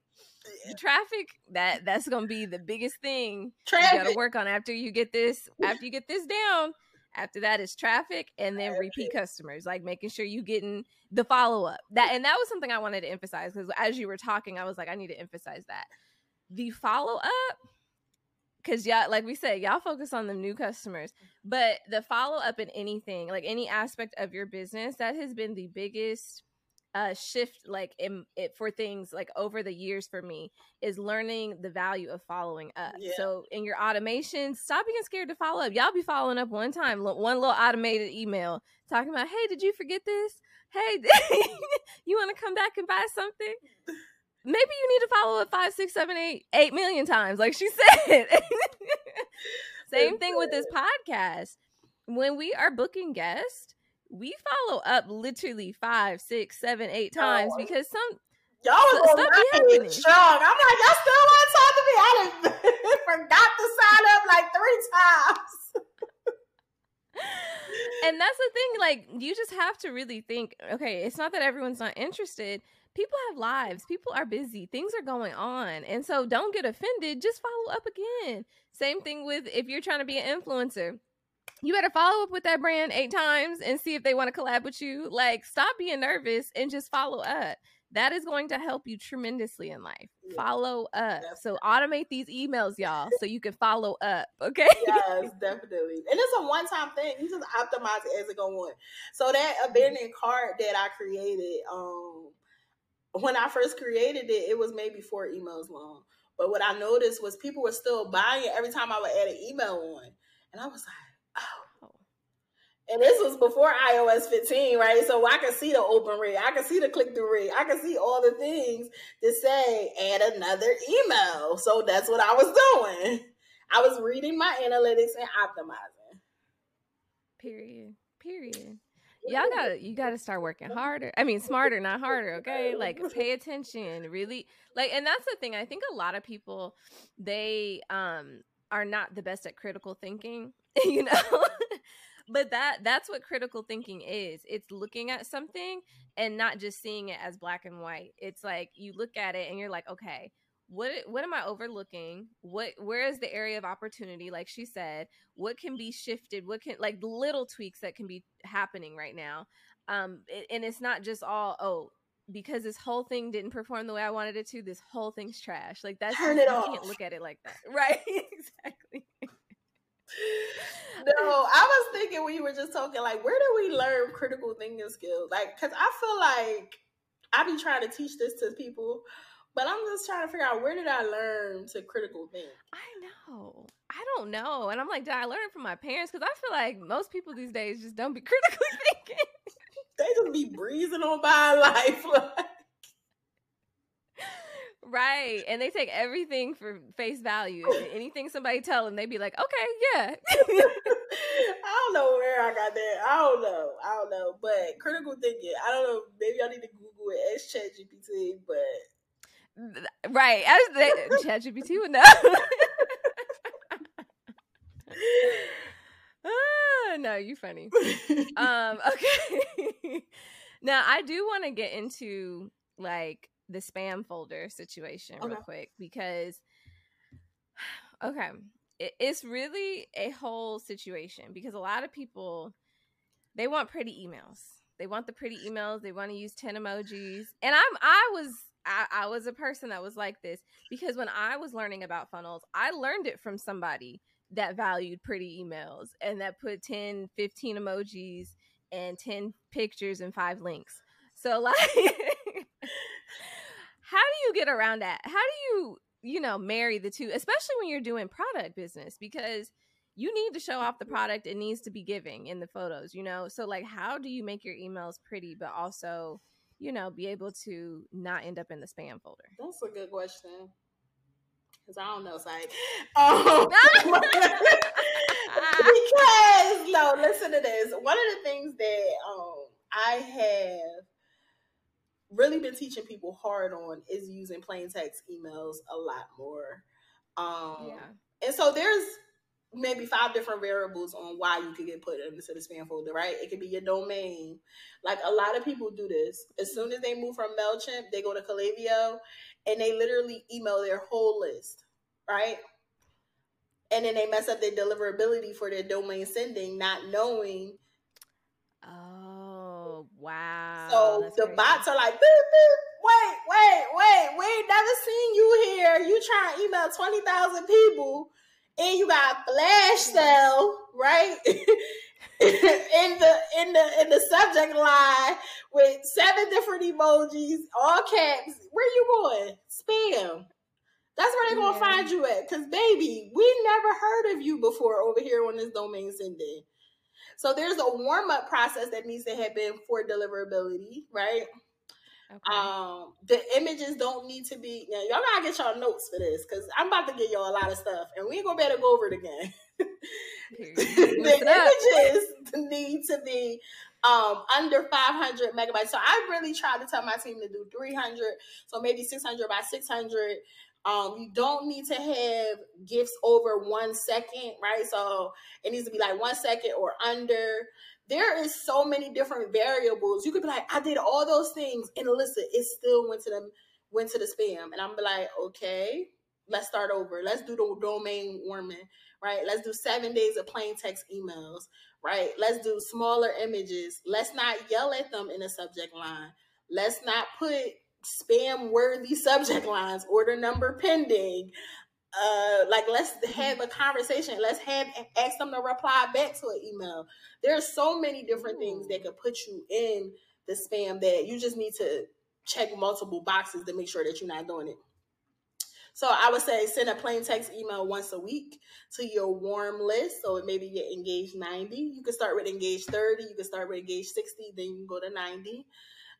yeah. traffic that that's gonna be the biggest thing traffic. you gotta work on after you get this after you get this down. After that is traffic and then repeat customers like making sure you getting the follow-up. That and that was something i wanted to emphasize because as you were talking i was like i need to emphasize that. The follow-up because y'all like we said y'all focus on the new customers. But the follow up in anything like any aspect of your business that has been the biggest uh shift like in it for things like over the years for me is learning the value of following up. Yeah. so in your automation stop being scared to follow up. Y'all be following up one time one little automated email talking about hey did you forget this? Hey you want to come back and buy something maybe you need to follow up five, six, seven, eight, eight million times, like she said. Same thing with this podcast. When we are booking guests, we follow up literally five, six, seven, eight times oh. because some y'all was on strong. I'm like, y'all still want to talk to me? I didn't forgot to sign up like three times. and that's the thing, like you just have to really think, okay, it's not that everyone's not interested people have lives people are busy things are going on and so don't get offended just follow up again same thing with if you're trying to be an influencer you better follow up with that brand eight times and see if they want to collab with you like stop being nervous and just follow up that is going to help you tremendously in life. Yeah. Follow up. Definitely. So automate these emails, y'all, so you can follow up. Okay. yes, definitely. And it's a one-time thing. You just optimize it as it go on. So that abandoned cart that I created, um, when I first created it, it was maybe four emails long. But what I noticed was people were still buying it every time I would add an email on. And I was like, oh. oh. And this was before iOS 15, right? So I could see the open rate, I could see the click through rate, I could see all the things to say, add another email. So that's what I was doing. I was reading my analytics and optimizing. Period. Period y'all gotta you gotta start working harder i mean smarter not harder okay? Like pay attention really like and that's the thing i think a lot of people they um are not the best at critical thinking you know? But that that's what critical thinking is it's looking at something and not just seeing it as black and white it's like you look at it and you're like okay what what am i overlooking? What where is the area of opportunity? Like she said what can be shifted? What can like little tweaks that can be happening right now. Um and it's not just all oh because this whole thing didn't perform the way i wanted it to this whole thing's trash. Like that's Turn it you off. can't look at it like that. Right exactly. No, I was thinking when you were just talking, like, where do we learn critical thinking skills? Like, because I feel like I be trying to teach this to people, but I'm just trying to figure out where did I learn to critical think? I know. I don't know. And I'm like, did I learn it from my parents? Because I feel like most people these days just don't be critically thinking. they just be breezing on by life. Like. Right. And they take everything for face value. Anything somebody tell them, they be like, okay, yeah. I don't know where I got that. I don't know. I don't know. But critical thinking, I don't know. Maybe I need to Google it as ChatGPT, but Right. As the ChatGPT would know. ah, no, you funny. Um, okay. now I do want to get into like the spam folder situation okay. real quick because okay, it, it's really a whole situation because a lot of people they want pretty emails. They want the pretty emails. They want to use 10 emojis. And I'm I was I, I was a person that was like this because when I was learning about funnels, I learned it from somebody that valued pretty emails and that put 10, 15 emojis and 10 pictures and five links. So, like, how do you get around that? How do you, you know, marry the two, especially when you're doing product business? Because you need to show off the product it needs to be giving in the photos you know so like how do you make your emails pretty but also you know be able to not end up in the spam folder. That's a good question. Because i don't know like um, because no listen to this. One of the things that um i have really been teaching people hard on is using plain text emails a lot more. Um yeah. and so there's maybe five different variables on why you could get put into the spam folder, right? It could be your domain. Like a lot of people do this. As soon as they move from MailChimp, they go to Klaviyo and they literally email their whole list, right? And then they mess up their deliverability for their domain sending, not knowing. Oh, wow. So That's the crazy. bots are like, boop, boop, wait, wait, wait, we ain't never seen you here. You trying to email 20,000 people and you got flash sale, right? in the in the in the subject line with seven different emojis, all caps. Where you going? Spam. That's where they're gonna yeah. find you at. Cause baby, we never heard of you before over here on this domain sending. So there's a warm up process that needs to happen for deliverability, right? Okay. Um, the images don't need to be. Now, y'all gotta get y'all notes for this because I'm about to get y'all a lot of stuff, and we ain't gonna be able to go over it again. the images need to be um, under 500 megabytes. So I really tried to tell my team to do 300, so maybe 600 by 600. Um, you don't need to have GIFs over one second, right? So it needs to be like one second or under there is so many different variables. You could be like, I did all those things, and listen, it still went to them went to the spam. And I'm like, okay, let's start over. Let's do the domain warming, right? Let's do seven days of plain text emails, right? Let's do smaller images. Let's not yell at them in a subject line. Let's not put spam worthy subject lines, order number pending uh like let's have a conversation. Let's have ask them to reply back to an email. There's so many different things that could put you in the spam that you just need to check multiple boxes to make sure that you're not doing it. So i would say send a plain text email once a week to your warm list. So it maybe get engaged 90 you can start with engaged 30 you can start with engaged 60 then you can go to 90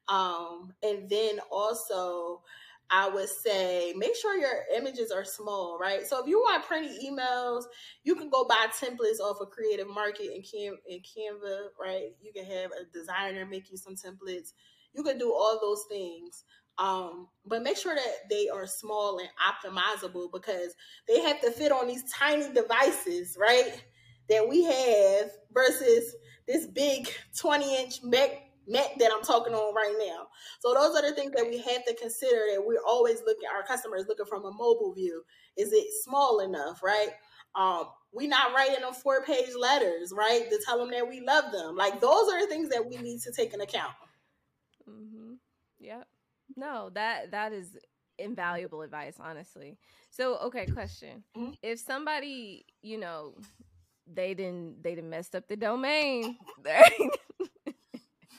um and then also I would say make sure your images are small, right? So if you want pretty emails, you can go buy templates off of Creative Market and and Canva, right? You can have a designer make you some templates. You can do all those things. Um, but make sure that they are small and optimizable because they have to fit on these tiny devices, right? That we have versus this big 20 inch Mac Mac that I'm talking on right now. So those are the things that we have to consider that we're always looking our customers looking from a mobile view. Is it small enough, right? Um, we not writing them four page letters, right? To tell them that we love them. Like those are the things that we need to take into account. Mm-hmm. Yep. No, that that is invaluable advice, honestly. So, okay, question: mm-hmm. If somebody, you know, they didn't they didn't messed up the domain,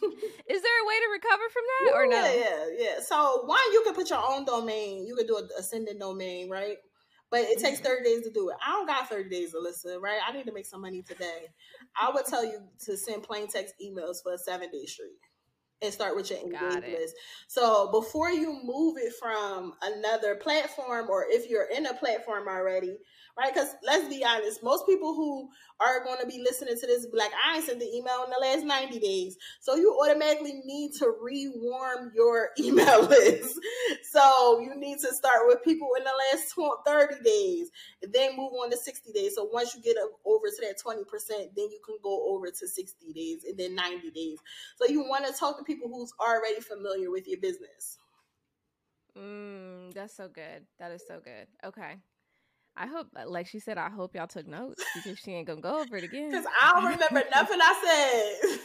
Is there a way to recover from that or no? Yeah, yeah, yeah. So one, you can put your own domain. You can do a ascending domain, right? But it takes mm-hmm. 30 days to do it. I don't got 30 days, Alyssia, right? I need to make some money today. I would tell you to send plain text emails for a seven day streak and start with your engaged list. So before you move it from another platform or if you're in a platform already, right? Because let's be honest, most people who are going to be listening to this, like, I ain't sent the email in the last 90 days. So you automatically need to rewarm your email list. so you need to start with people in the last 30 days then move on to 60 days. So once you get over to that 20%, then you can go over to 60 days and then 90 days. So you want to talk to people who's already familiar with your business. Mm, that's so good. That is so good. Okay. I hope, uh, like she said, I hope y'all took notes because she ain't gonna go over it again. Because I don't remember nothing I said.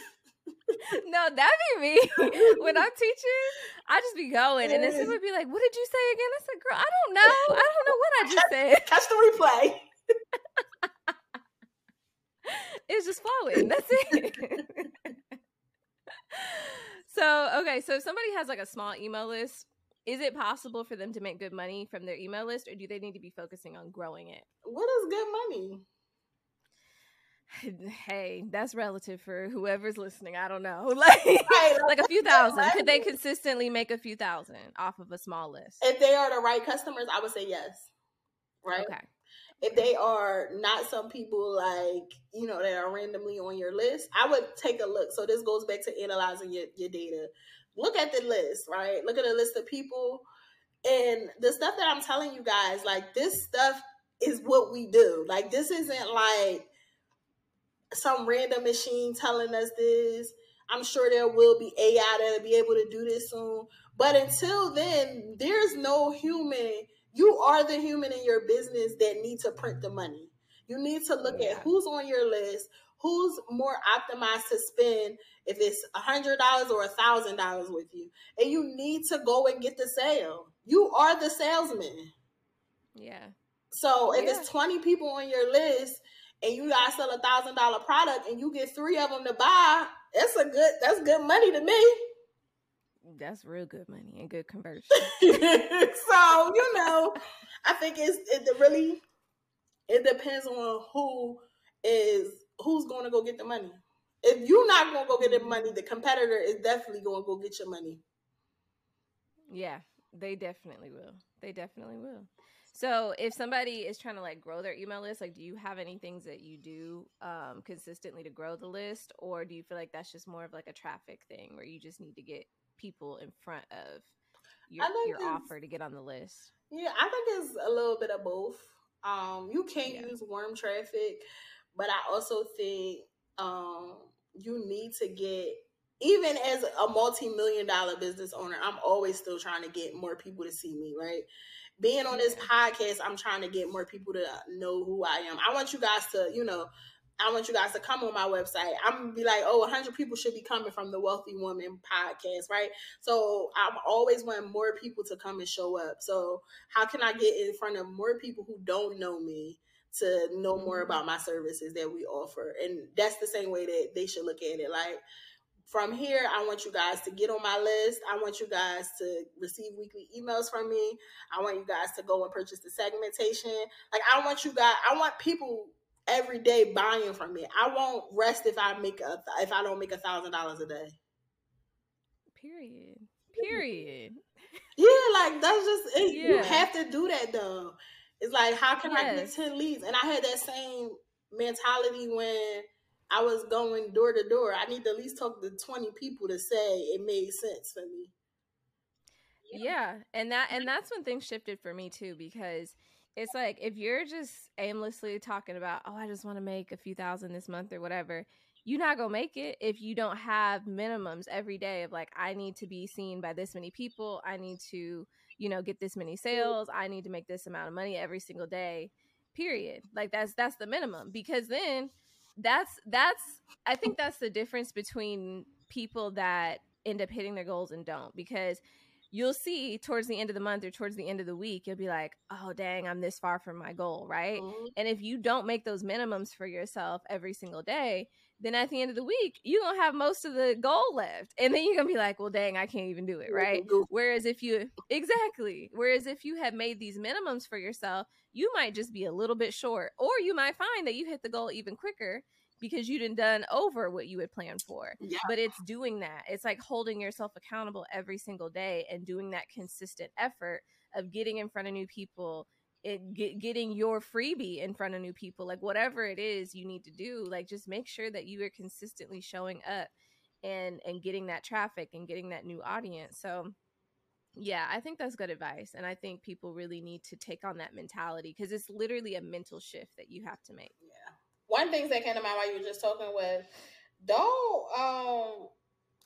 no, that'd be me. when I'm teaching, I just be going, and then someone would be like, "What did you say again?" I said, "Girl, I don't know. I don't know what I just said." Catch the replay. it's just flowing. That's it. so okay, so if somebody has like a small email list, is it possible for them to make good money from their email list, or do they need to be focusing on growing it? What is good money? hey, that's relative for whoever's listening. I don't know. Like, right, like, a few thousand. Could they consistently make a few thousand off of a small list? If they are the right customers, I would say yes. Right. Okay. If they are not some people like, you know, that are randomly on your list, I would take a look. So this goes back to analyzing your, your data. Look at the list, right? Look at the list of people and the stuff that I'm telling you guys, like this stuff is what we do. Like this isn't like some random machine telling us this. I'm sure there will be AI that'll be able to do this soon. But until then, there's no human. You are the human in your business that need to print the money. You need to look yeah. at who's on your list, who's more optimized to spend if it's a hundred dollars or a thousand dollars with you. And you need to go and get the sale. You are the salesman. Yeah. So if yeah. it's 20 people on your list and you guys sell a thousand dollar product and you get three of them to buy, that's a good that's good money to me. That's real good money and good conversion. so you know, I think it's it really it depends on who is who's going to go get the money. If you're not going to go get the money, the competitor is definitely going to go get your money. Yeah, they definitely will. They definitely will. So if somebody is trying to like grow their email list, like do you have any things that you do um, consistently to grow the list, or do you feel like that's just more of like a traffic thing where you just need to get people in front of your, your offer to get on the list? Yeah, I think it's a little bit of both. Um, you can yeah. use warm traffic, but I also think um, you need to get even as a multi-million dollar business owner, I'm always still trying to get more people to see me, right? being on this podcast, I'm trying to get more people to know who I am. I want you guys to, you know, I want you guys to come on my website. I'm gonna be like, oh, 100 people should be coming from the Wealthy Woman podcast, right? So I'm always want more people to come and show up. So how can I get in front of more people who don't know me to know more mm-hmm. about my services that we offer? And that's the same way that they should look at it. Like from here, I want you guys to get on my list. I want you guys to receive weekly emails from me. I want you guys to go and purchase the segmentation. Like I want you guys, I want people every day buying from me. I won't rest if I make a if I don't make a thousand dollars a day. Period. Period. Yeah, like that's just it, yeah. you have to do that though. It's like how can yes. I get ten leads? And I had that same mentality when I was going door to door. I need to at least talk to 20 people to say it made sense for me. Yeah. And that and that's when things shifted for me too because it's like if you're just aimlessly talking about, "Oh, I just want to make a few thousand this month or whatever." You're not going to make it if you don't have minimums every day of like I need to be seen by this many people, I need to, you know, get this many sales, I need to make this amount of money every single day. Period. Like that's that's the minimum because then that's that's I think that's the difference between people that end up hitting their goals and don't because you'll see towards the end of the month or towards the end of the week you'll be like oh dang i'm this far from my goal right mm-hmm. and if you don't make those minimums for yourself every single day then at the end of the week you're gonna have most of the goal left and then you're gonna be like well dang i can't even do it right whereas if you exactly whereas if you have made these minimums for yourself you might just be a little bit short or you might find that you hit the goal even quicker because you didn't done over what you had planned for. Yeah. But it's doing that. It's like holding yourself accountable every single day and doing that consistent effort of getting in front of new people, it, get, getting your freebie in front of new people, like whatever it is you need to do, like just make sure that you are consistently showing up and and getting that traffic and getting that new audience. So yeah, I think that's good advice. And I think people really need to take on that mentality because it's literally a mental shift that you have to make. Yeah one thing that came to mind while you were just talking was don't um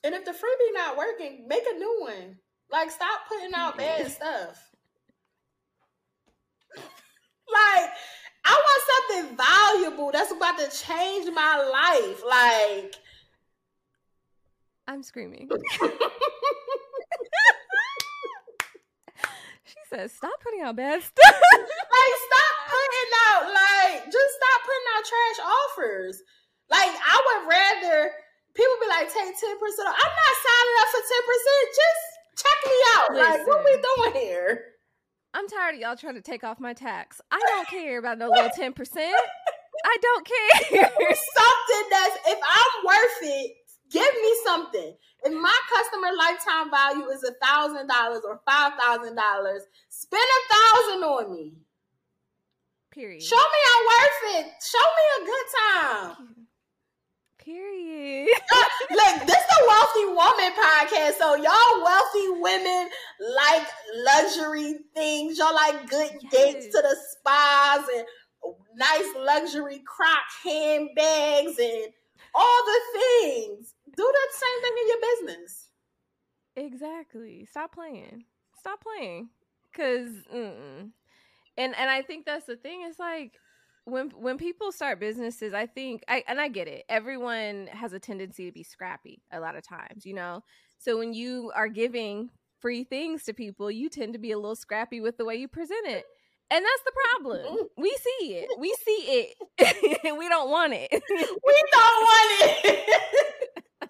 and if the freebie not working, make a new one. Like stop putting out bad stuff. Like I want something valuable that's about to change my life. Like I'm screaming. she says, "Stop putting out bad stuff." like, stop putting out like, just stop putting out trash offers. Like, I would rather people be like, take ten percent. Off. I'm not signing up for ten percent. Just check me out. Listen, like, what we doing here? I'm tired of y'all trying to take off my tax. I don't care about no little ten percent. I don't care. something that's if I'm worth it, give me something. If my customer lifetime value is a thousand dollars or five thousand dollars, spend a thousand on me. Period. Show me I'm worth it. Show me a good time. Period. Look, this is a wealthy woman podcast. So y'all wealthy women like luxury things. Y'all like good yes. dates to the spas and nice luxury croc handbags and all the things. Do the same thing in your business. Exactly. Stop playing. Stop playing. Cause, mm-mm. and and I think that's the thing. It's like when when people start businesses, I think I and I get it. Everyone has a tendency to be scrappy a lot of times, you know. So when you are giving free things to people, you tend to be a little scrappy with the way you present it. And that's the problem. Mm-hmm. We see it. We mm-hmm. see it. and we don't want it. we don't want it.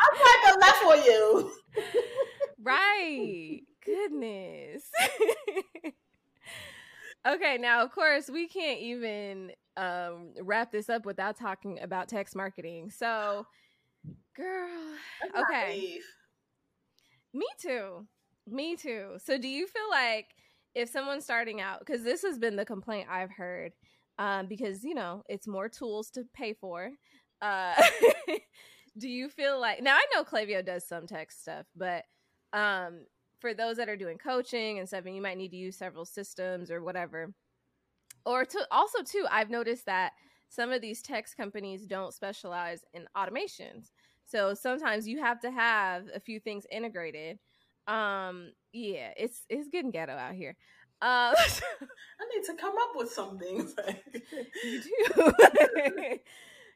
I'm a left for you. right. Goodness. Okay, now of course we can't even um, wrap this up without talking about text marketing. So, girl, okay. Me too. Me too. So, do you feel like if someone's starting out, because this has been the complaint I've heard, um, because you know it's more tools to pay for. Uh, do you feel like now I know Klaviyo does some text stuff, but um, for those that are doing coaching and stuff, and you might need to use several systems or whatever, or to also too, I've noticed that some of these text companies don't specialize in automations. So sometimes you have to have a few things integrated um, yeah, it's it's getting ghetto out here. Uh, I need to come up with some things. you do.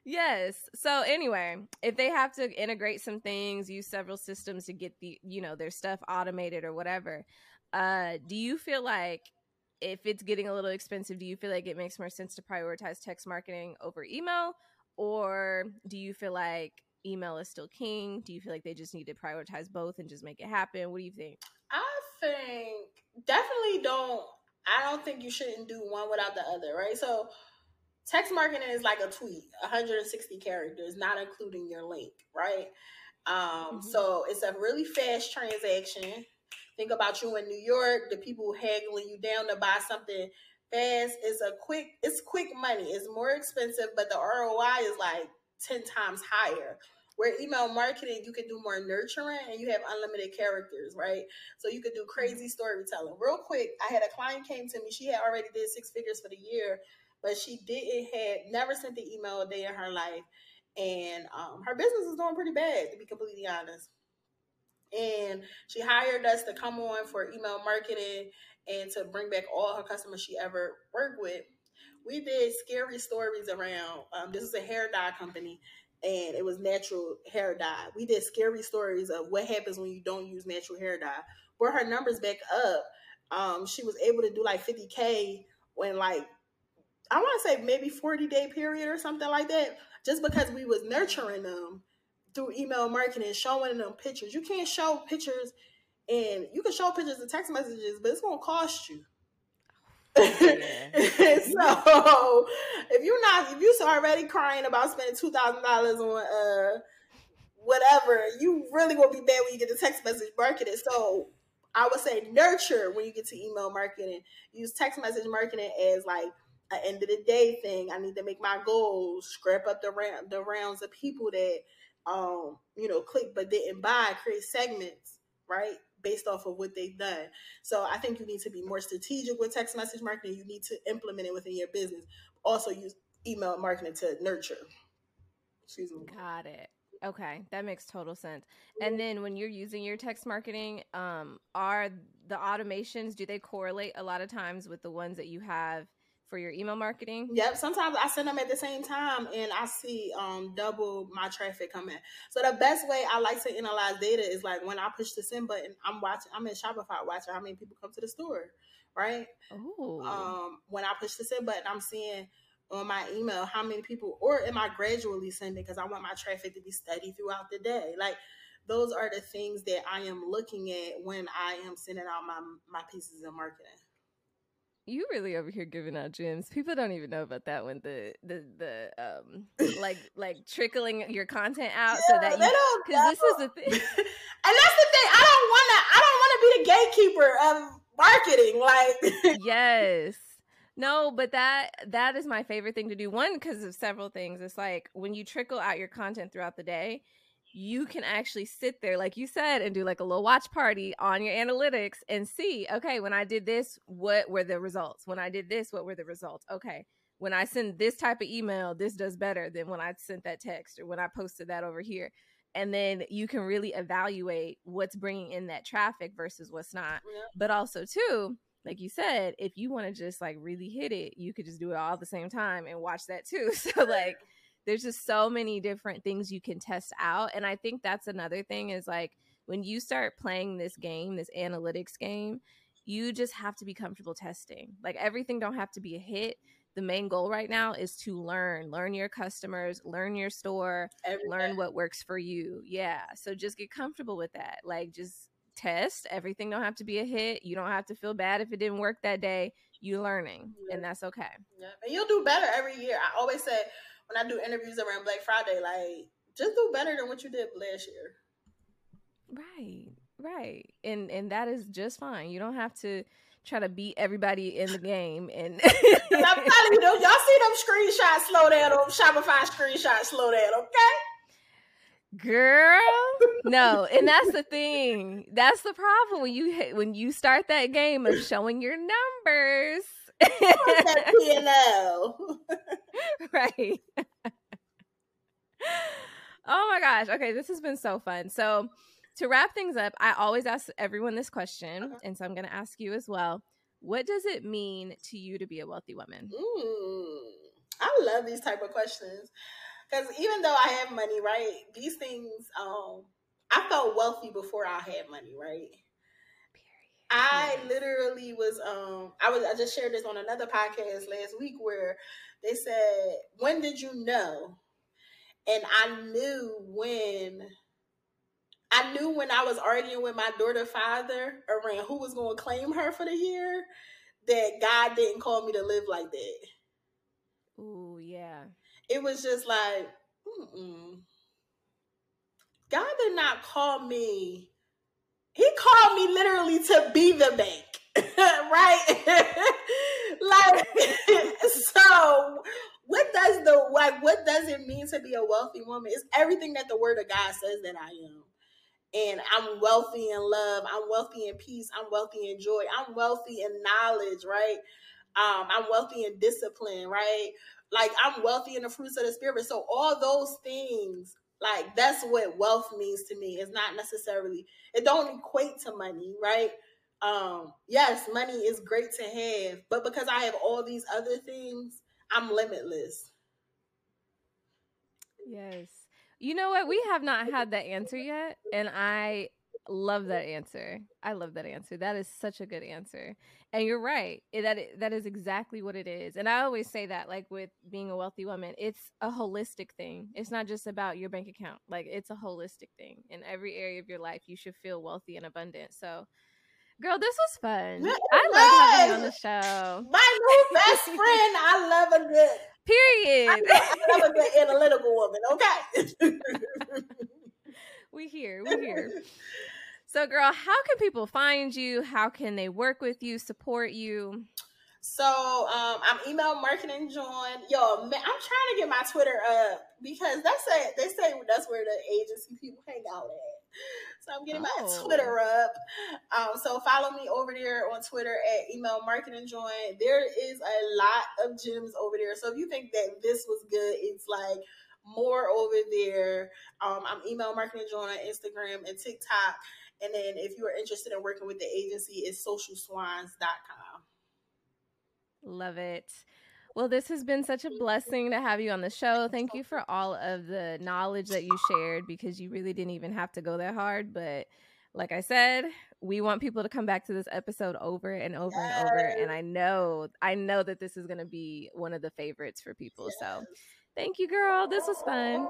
yes. So anyway, if they have to integrate some things, use several systems to get the you know their stuff automated or whatever, uh, do you feel like if it's getting a little expensive, do you feel like it makes more sense to prioritize text marketing over email, or do you feel like email is still king? Do you feel like they just need to prioritize both and just make it happen? What do you think? I think definitely don't. I don't think you shouldn't do one without the other, right? So text marketing is like a tweet, 160 characters, not including your link, right? Um, mm-hmm. So it's a really fast transaction. Think about you in New York, the people haggling you down to buy something fast. It's a quick, it's quick money. It's more expensive, but the ROI is like 10 times higher. Where email marketing, you can do more nurturing and you have unlimited characters, right? So you could do crazy storytelling. Real quick, I had a client came to me. She had already did six figures for the year, but she didn't had never sent the email a day in her life, and um, her business is doing pretty bad, to be completely honest. And she hired us to come on for email marketing and to bring back all her customers she ever worked with we did scary stories around. Um, this is a hair dye company, and it was natural hair dye. We did scary stories of what happens when you don't use natural hair dye. Brought her numbers back up. Um, she was able to do like 50k when like I want to say maybe 40 day period or something like that. Just because we was nurturing them through email marketing, showing them pictures. You can't show pictures, and you can show pictures and text messages, but it's gonna cost you. so if you're not if you're already crying about spending two thousand dollars on uh whatever, you really will be bad when you get the text message marketing. So I would say nurture when you get to email marketing. Use text message marketing as like an end of the day thing. I need to make my goals, scrap up the round the rounds of people that um, you know, click but didn't buy, create segments, right? based off of what they've done. So I think you need to be more strategic with text message marketing. You need to implement it within your business. Also use email marketing to nurture. Excuse me. Got it. Okay, that makes total sense. And then when you're using your text marketing, um, are the automations do they correlate a lot of times with the ones that you have for your email marketing? Yep. Sometimes I send them at the same time and I see um double my traffic coming. So the best way I like to analyze data is like when I push the send button, I'm watching I'm in Shopify watching how many people come to the store. Right. Um when I push the send button, I'm seeing on my email how many people or am I gradually sending because I want my traffic to be steady throughout the day. Like those are the things that I am looking at when I am sending out my my pieces of marketing you really over here giving out gems. People don't even know about that one. The the the um like like trickling your content out yeah, so that you because this is the thing. and that's the thing. I don't wanna I don't wanna be the gatekeeper of marketing. Like yes. No, but that that is my favorite thing to do. One, because of several things. It's like when you trickle out your content throughout the day, you can actually sit there, like you said, and do like a little watch party on your analytics and see, okay, when I did this, what were the results? When I did this, what were the results? Okay, when I send this type of email, this does better than when I sent that text or when I posted that over here. And then you can really evaluate what's bringing in that traffic versus what's not. Yeah. But also, too, like you said, if you want to just like really hit it, you could just do it all at the same time and watch that too. So, like, there's just so many different things you can test out and i think that's another thing is like when you start playing this game this analytics game you just have to be comfortable testing like everything don't have to be a hit. The main goal right now is to learn learn your customers learn your store learn what works for you yeah so just get comfortable with that like just test everything don't have to be a hit you don't have to feel bad if it didn't work that day you learning yeah. and that's okay. Yeah and you'll do better every year i always say when I do interviews around Black Friday, like just do better than what you did last year. Right, right, and and that is just fine. You don't have to try to beat everybody in the game. And I'm telling you, y'all see them screenshots slow down, them Shopify screenshots slow down, okay? girl no and that's the thing that's the problem when you when you start that game of showing your numbers Right. oh my gosh. Okay, this has been so fun. So, to wrap things up, I always ask everyone this question, uh-huh. and so I'm going to ask you as well. What does it mean to you to be a wealthy woman? Mm, I love these type of questions because even though I have money, right? These things, um, I felt wealthy before I had money, right? I literally was um I was I just shared this on another podcast last week where they said, When did you know? And I knew when I knew when I was arguing with my daughter father around who was gonna claim her for the year that God didn't call me to live like that. Ooh, yeah. It was just like, Mm-mm. God did not call me he called me literally to be the bank, right? like, so what does the like what does it mean to be a wealthy woman? It's everything that the word of God says that I am. And I'm wealthy in love. I'm wealthy in peace. I'm wealthy in joy. I'm wealthy in knowledge, right? Um, I'm wealthy in discipline, right? Like I'm wealthy in the fruits of the spirit. So all those things like that's what wealth means to me. It's not necessarily it don't equate to money, right? Um, yes, money is great to have, but because I have all these other things, I'm limitless. Yes. You know what? We have not had that answer yet, and I love that answer. I love that answer. That is such a good answer. And you're right. That that is exactly what it is. And I always say that like with being a wealthy woman, it's a holistic thing. It's not just about your bank account. Like it's a holistic thing. In every area of your life, you should feel wealthy and abundant. So Girl, this was fun. I love having you on the show. My new best friend. I love a good period. I love, I love a good analytical woman. Okay. we here. We here. So, girl, how can people find you? How can they work with you, support you? So, um, I'm email marketing Jawn. Yo, man, I'm trying to get my Twitter up because that's a, they say that's where the agency people hang out at. So I'm getting oh. my Twitter up. Um, so follow me over there on Twitter at email marketing Jawn. There is a lot of gems over there. So if you think that this was good, it's like more over there. Um, I'm email marketing Jawn on Instagram and TikTok. And then if you are interested in working with the agency, it's socialswans.com. Love it. Well, this has been such a blessing to have you on the show. Thank you for all of the knowledge that you shared because you really didn't even have to go that hard. But like I said, we want people to come back to this episode over and over yes. and over. And I know, I know that this is going to be one of the favorites for people. Yes. So thank you, girl. This was fun.